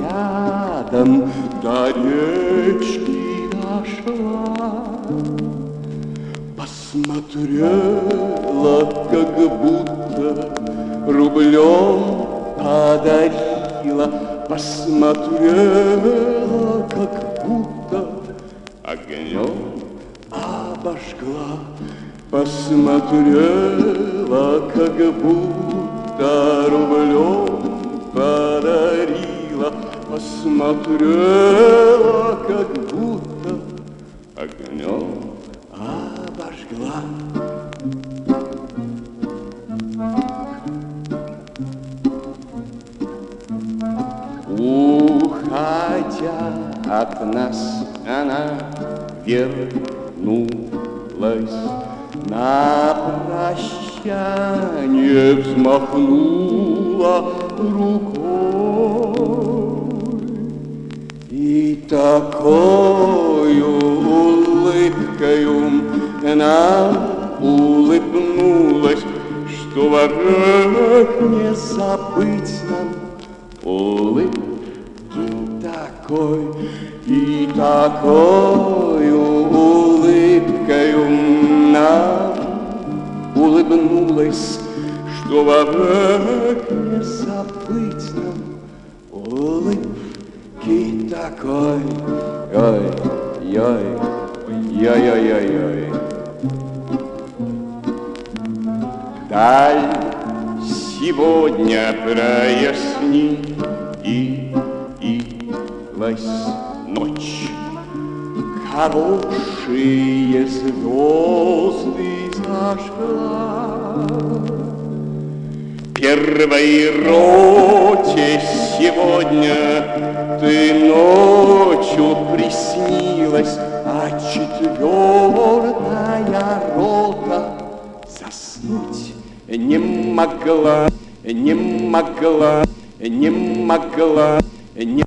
рядом до речки дошла. Посмотрела, как будто рублем подарила, посмотрела, как будто огнем обожгла, Посмотрела, как будто рублем подарила, Посмотрела, как будто огнем обожгла. Уходя от нас, она вернулась на прощание взмахнула рукой. И такою улыбкою нам улыбнулась, что вовек не забыть нам улыбки такой. И такою улыбкою нам улыбнулась, что вовек не забыть нам улыбки такой. Ой, ой, ой, ой, ой, ой. Даль сегодня проясни и явилась ночь. Хорошие звезды зажгла. Первой роте сегодня ты ночью приснилась, а четвертая рота заснуть не могла, не могла, не могла, не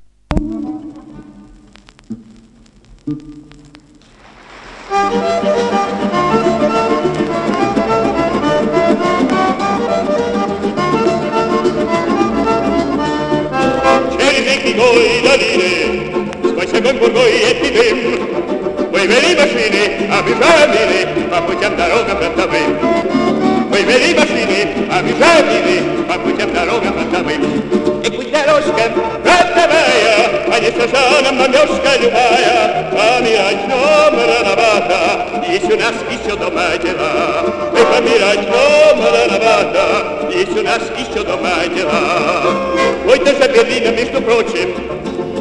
voi daline, сквозь огонь бургой эпидем. Мы вели машины, обижали, по путям дорогам фронтовым. Мы вели машины, обижали, по путям дорогам фронтовым. И путь дорожка фронтовая, а не сажаном намешка любая, помирать нам рановато, есть у нас еще дома дела. Мы помирать нам рановато, у нас еще дома дела. Ой, даже Берлина, между прочим,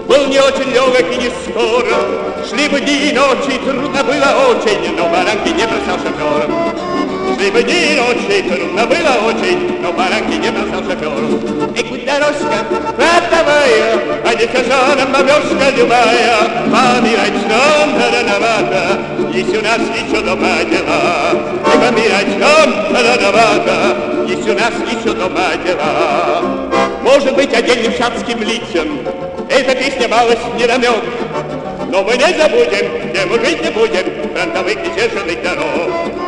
был не очень легок и не скоро. Шли бы дни и ночи, трудно было очень, но баранки не бросал шофер. Шли бы дни и ночи, трудно было очень, но баранки не бросал шофер. И путь дорожка фронтовая, а не сажаном бабешка любая, помирать нам рановато, есть у нас еще дома дела. И помирать нам рановато, есть у нас еще дома дела. Может быть, отдельным шатским лицам эта песня малость не намек. Но мы не забудем, где мы жить не будем, фронтовых несерженных дорог.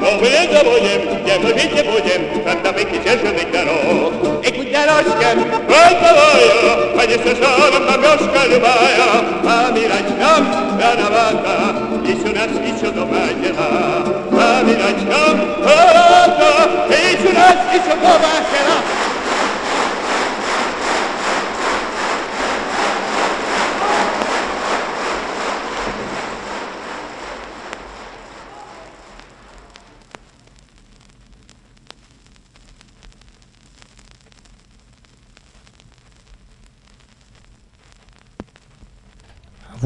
Но мы не забудем, где мы жить не будем, фронтовых несерженных дорог. И путь дорожка фронтовая, а не сажаном бомбежка любая, помирать нам рановато, есть у нас еще дома дела. Помирать нам рановато, есть у нас еще дома дела.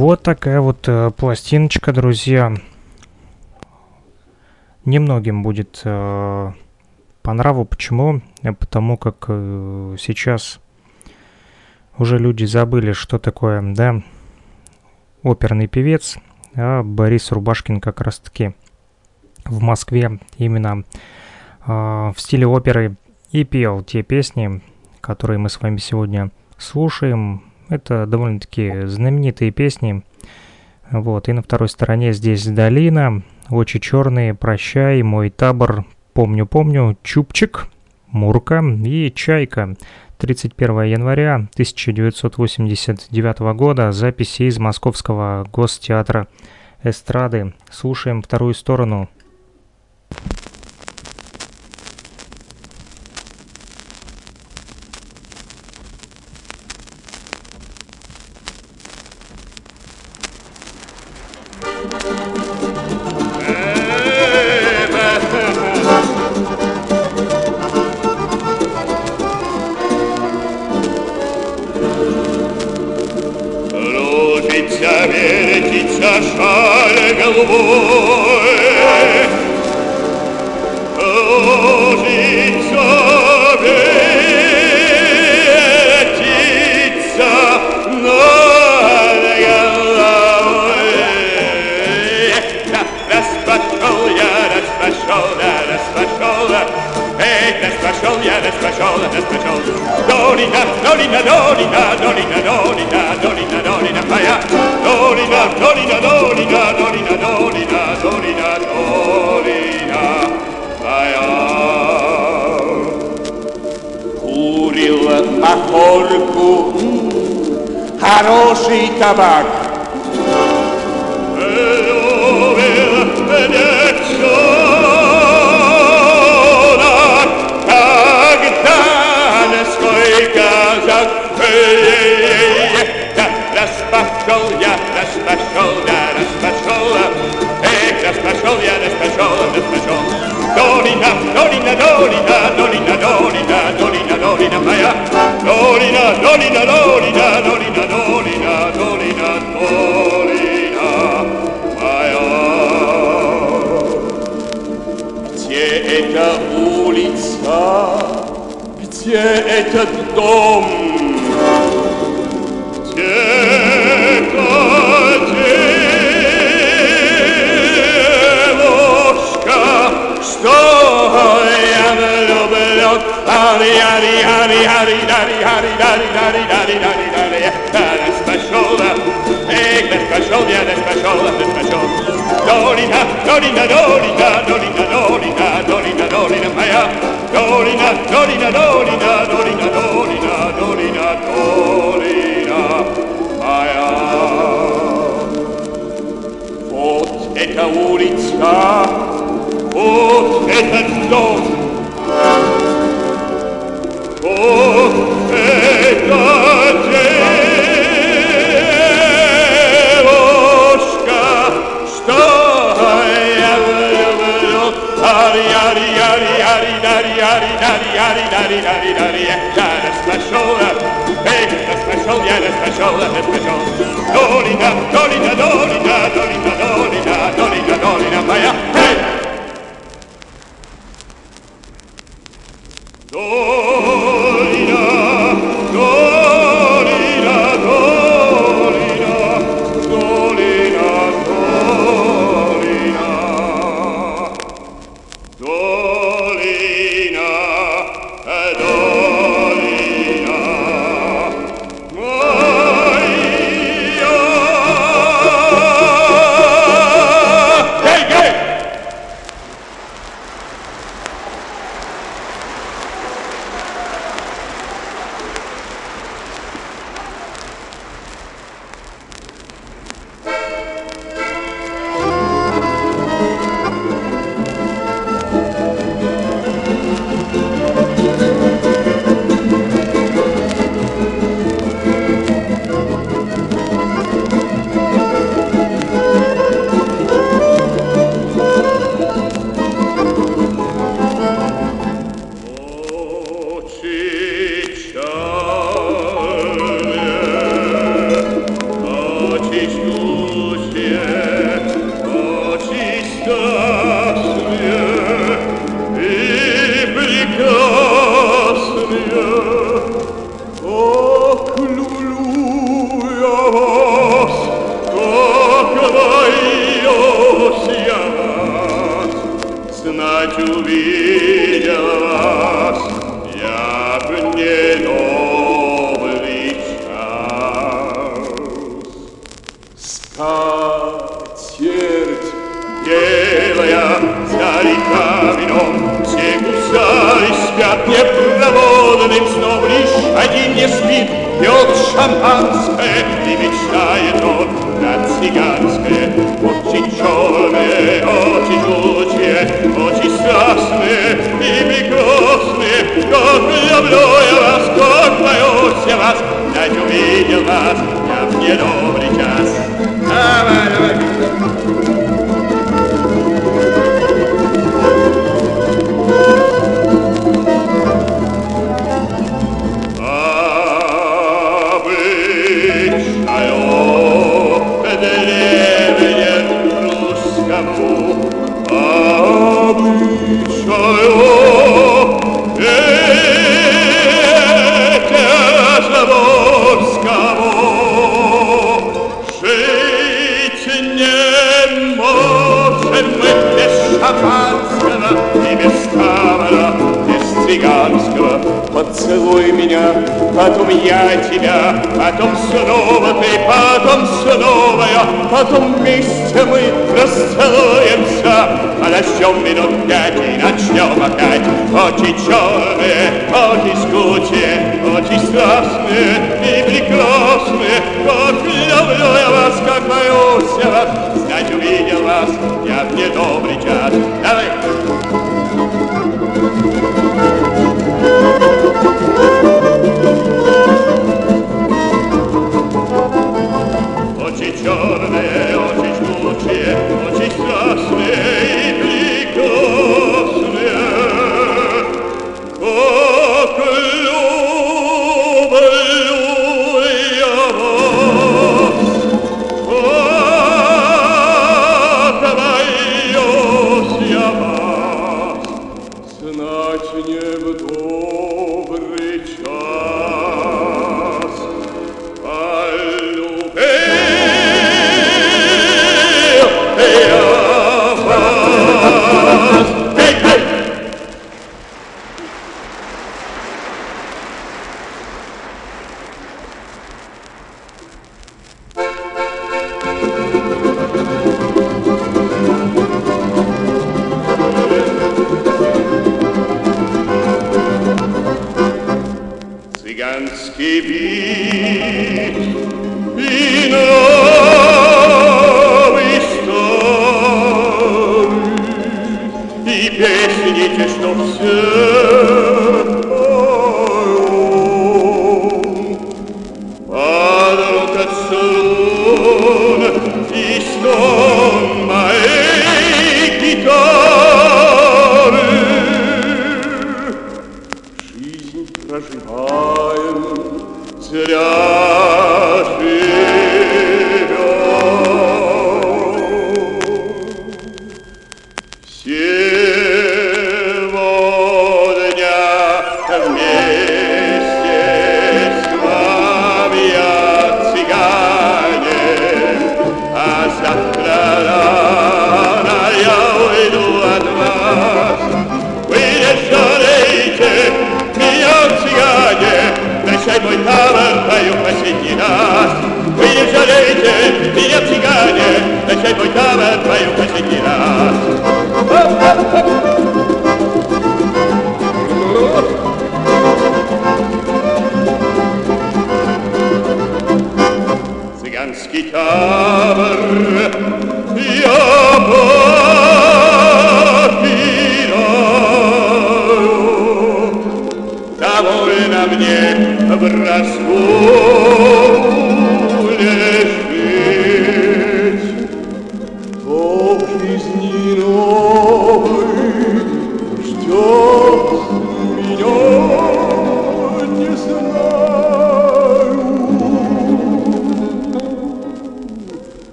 Вот такая вот э, пластиночка, друзья. Немногим будет э, по нраву. Почему? Э, потому как э, сейчас уже люди забыли, что такое, да, оперный певец. А Борис Рубашкин как раз-таки в Москве именно э, в стиле оперы и пел те песни, которые мы с вами сегодня слушаем. Это довольно-таки знаменитые песни. Вот, и на второй стороне здесь долина, очи черные, прощай, мой табор, помню-помню, чупчик, мурка и чайка. 31 января 1989 года записи из Московского гостеатра эстрады. Слушаем вторую сторону. вертится шаль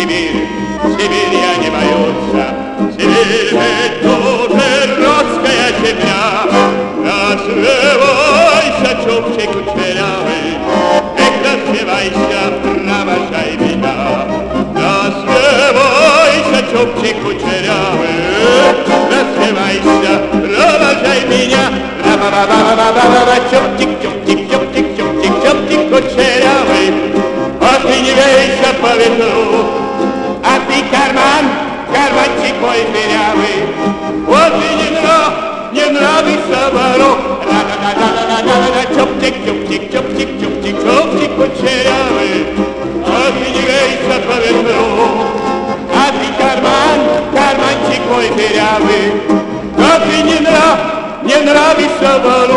Сибирь, Сибирь я не боюсь. Сибирь ведь тоже родская земля. Развивайся, чубчик кучерявый, И развивайся, провожай меня. Развивайся, чубчик кучерявый, Развивайся, провожай меня. Ра-ба-ба-ба-ба-ба-ба, чубчик, чубчик, чубчик, чубчик, чубчик кучерявый, А ты не вейся по ветру, мой дырявый, вот и не нрав, не нравится вору, да-да-да-да-да-да-да, чоптик, чоптик, чоптик, чоптик, чоптик кучерявый, вот ты не вейся по ветру, а ты карман, карманчик мой дырявый, вот и не нрав, не нравится вору.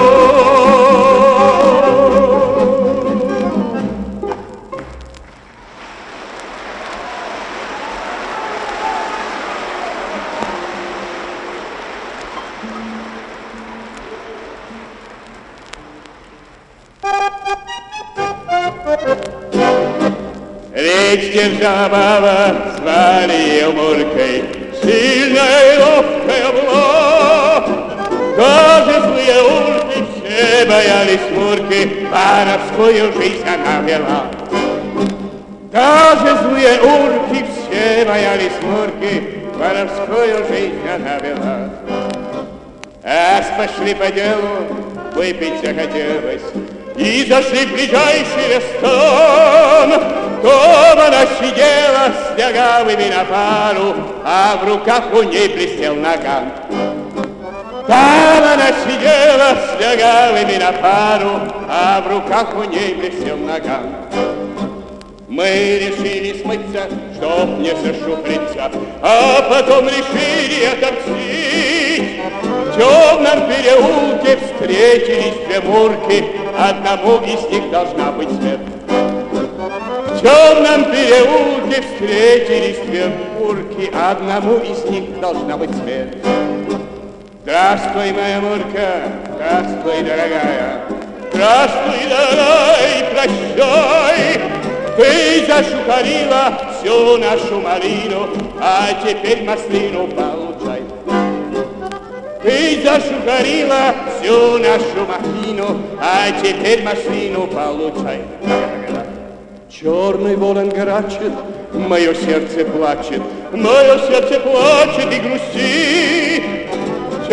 Воровскую жизнь она вела. Даже злые урки все боялись Мурки, Воровскую жизнь она вела. Ас пошли по делу, выпить захотелось, И зашли в ближайший ресторан. Дома она сидела с лягавыми на пару, А в руках у ней блестел наган. Там она сидела с лягавыми на пару, А в руках у ней блестел наган. Мы решили смыться, чтоб не зашуфриться, А потом решили отомстить. В темном переулке встретились две мурки, Одному из них должна быть смерть. В темном переулке встретились две мурки, Одному из них должна быть смерть. Здравствуй, моя мурка, здравствуй, дорогая, Здравствуй, дорогая, прощай, Ты зашукарила всю нашу малину, А теперь маслину получай. Ты зашукарила всю нашу махину, А теперь маслину получай. Черный ворон грачет, мое сердце плачет, Мое сердце плачет и грустит.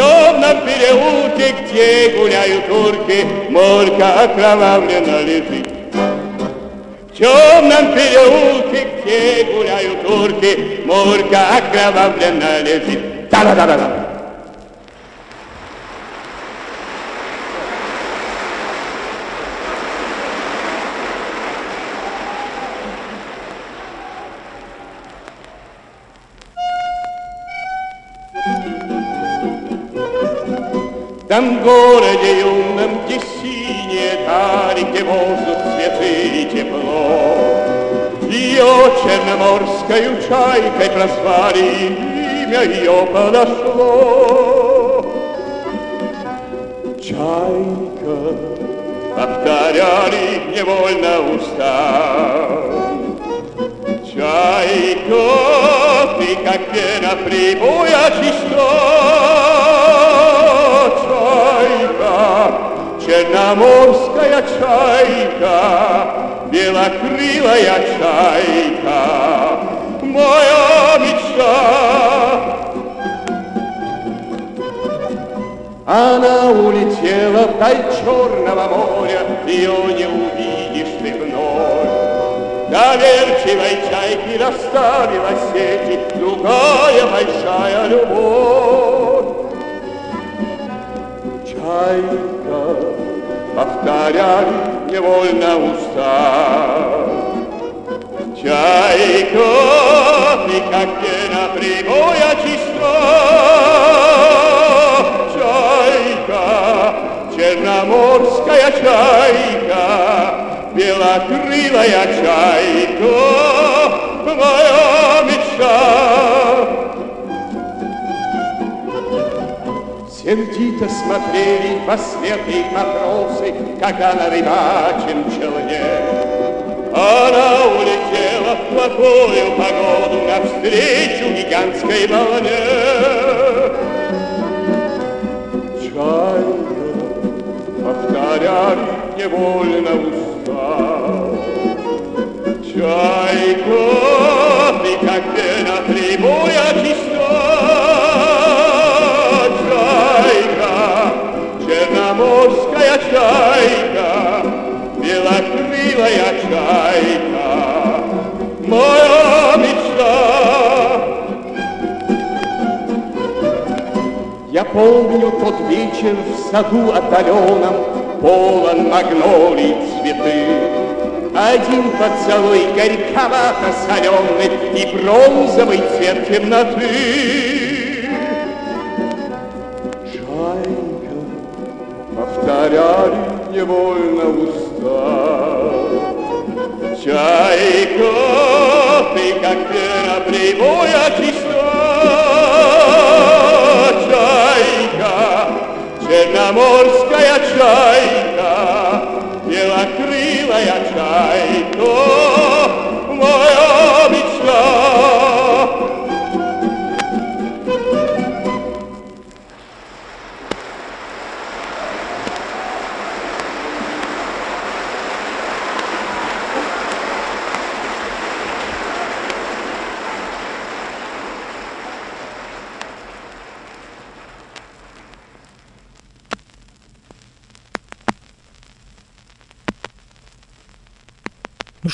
Темном переулке, где гуляют турки, Морка окровавлена лежит. В темном переулке, где гуляют турки, Морка окровавлена лежит. Да-да-да-да-да. Там городе где синие дали, где воздух святый и тепло. Ее черноморскою чайкой прозвали, имя ее подошло. Чайка, повторяли невольно уста. Чайка, ты как пена прибоя чиста. Белокрылая чайка, моя мечта. Она улетела вдаль Черного моря, ее не увидишь ты вновь. Доверчивой чайки расставила сети другая большая любовь. Чайка, повторяли невольно уста. Чайка, ты как пена прибоя чиста. Чайка, черноморская чайка, белокрылая чайка, моя мечта. Сердито смотрели во след их матросы, Когда на рыбачьем челне. Она улетела в плохую погоду Навстречу гигантской волне. Чайка, повторяли невольно уста. Чайка, ты как пена прибоя чиста, черноморская белая чайка, моя мечта. Я помню тот вечер в саду отдаленном, полон магнолий цветы. Один поцелуй горьковато соленый И бронзовый цвет темноты. Чайка, повторяли невольно уста, Чайка, ты как пена прибоя чиста. Чайка, черноморская чайка, белокрылая чайка, моя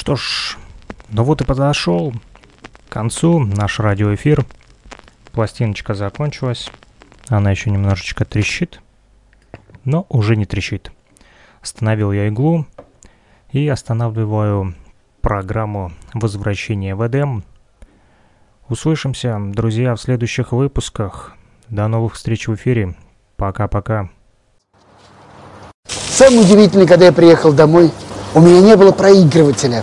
что ж, ну вот и подошел к концу наш радиоэфир. Пластиночка закончилась. Она еще немножечко трещит, но уже не трещит. Остановил я иглу и останавливаю программу возвращения в Эдем. Услышимся, друзья, в следующих выпусках. До новых встреч в эфире. Пока-пока. Самое удивительное, когда я приехал домой, у меня не было проигрывателя.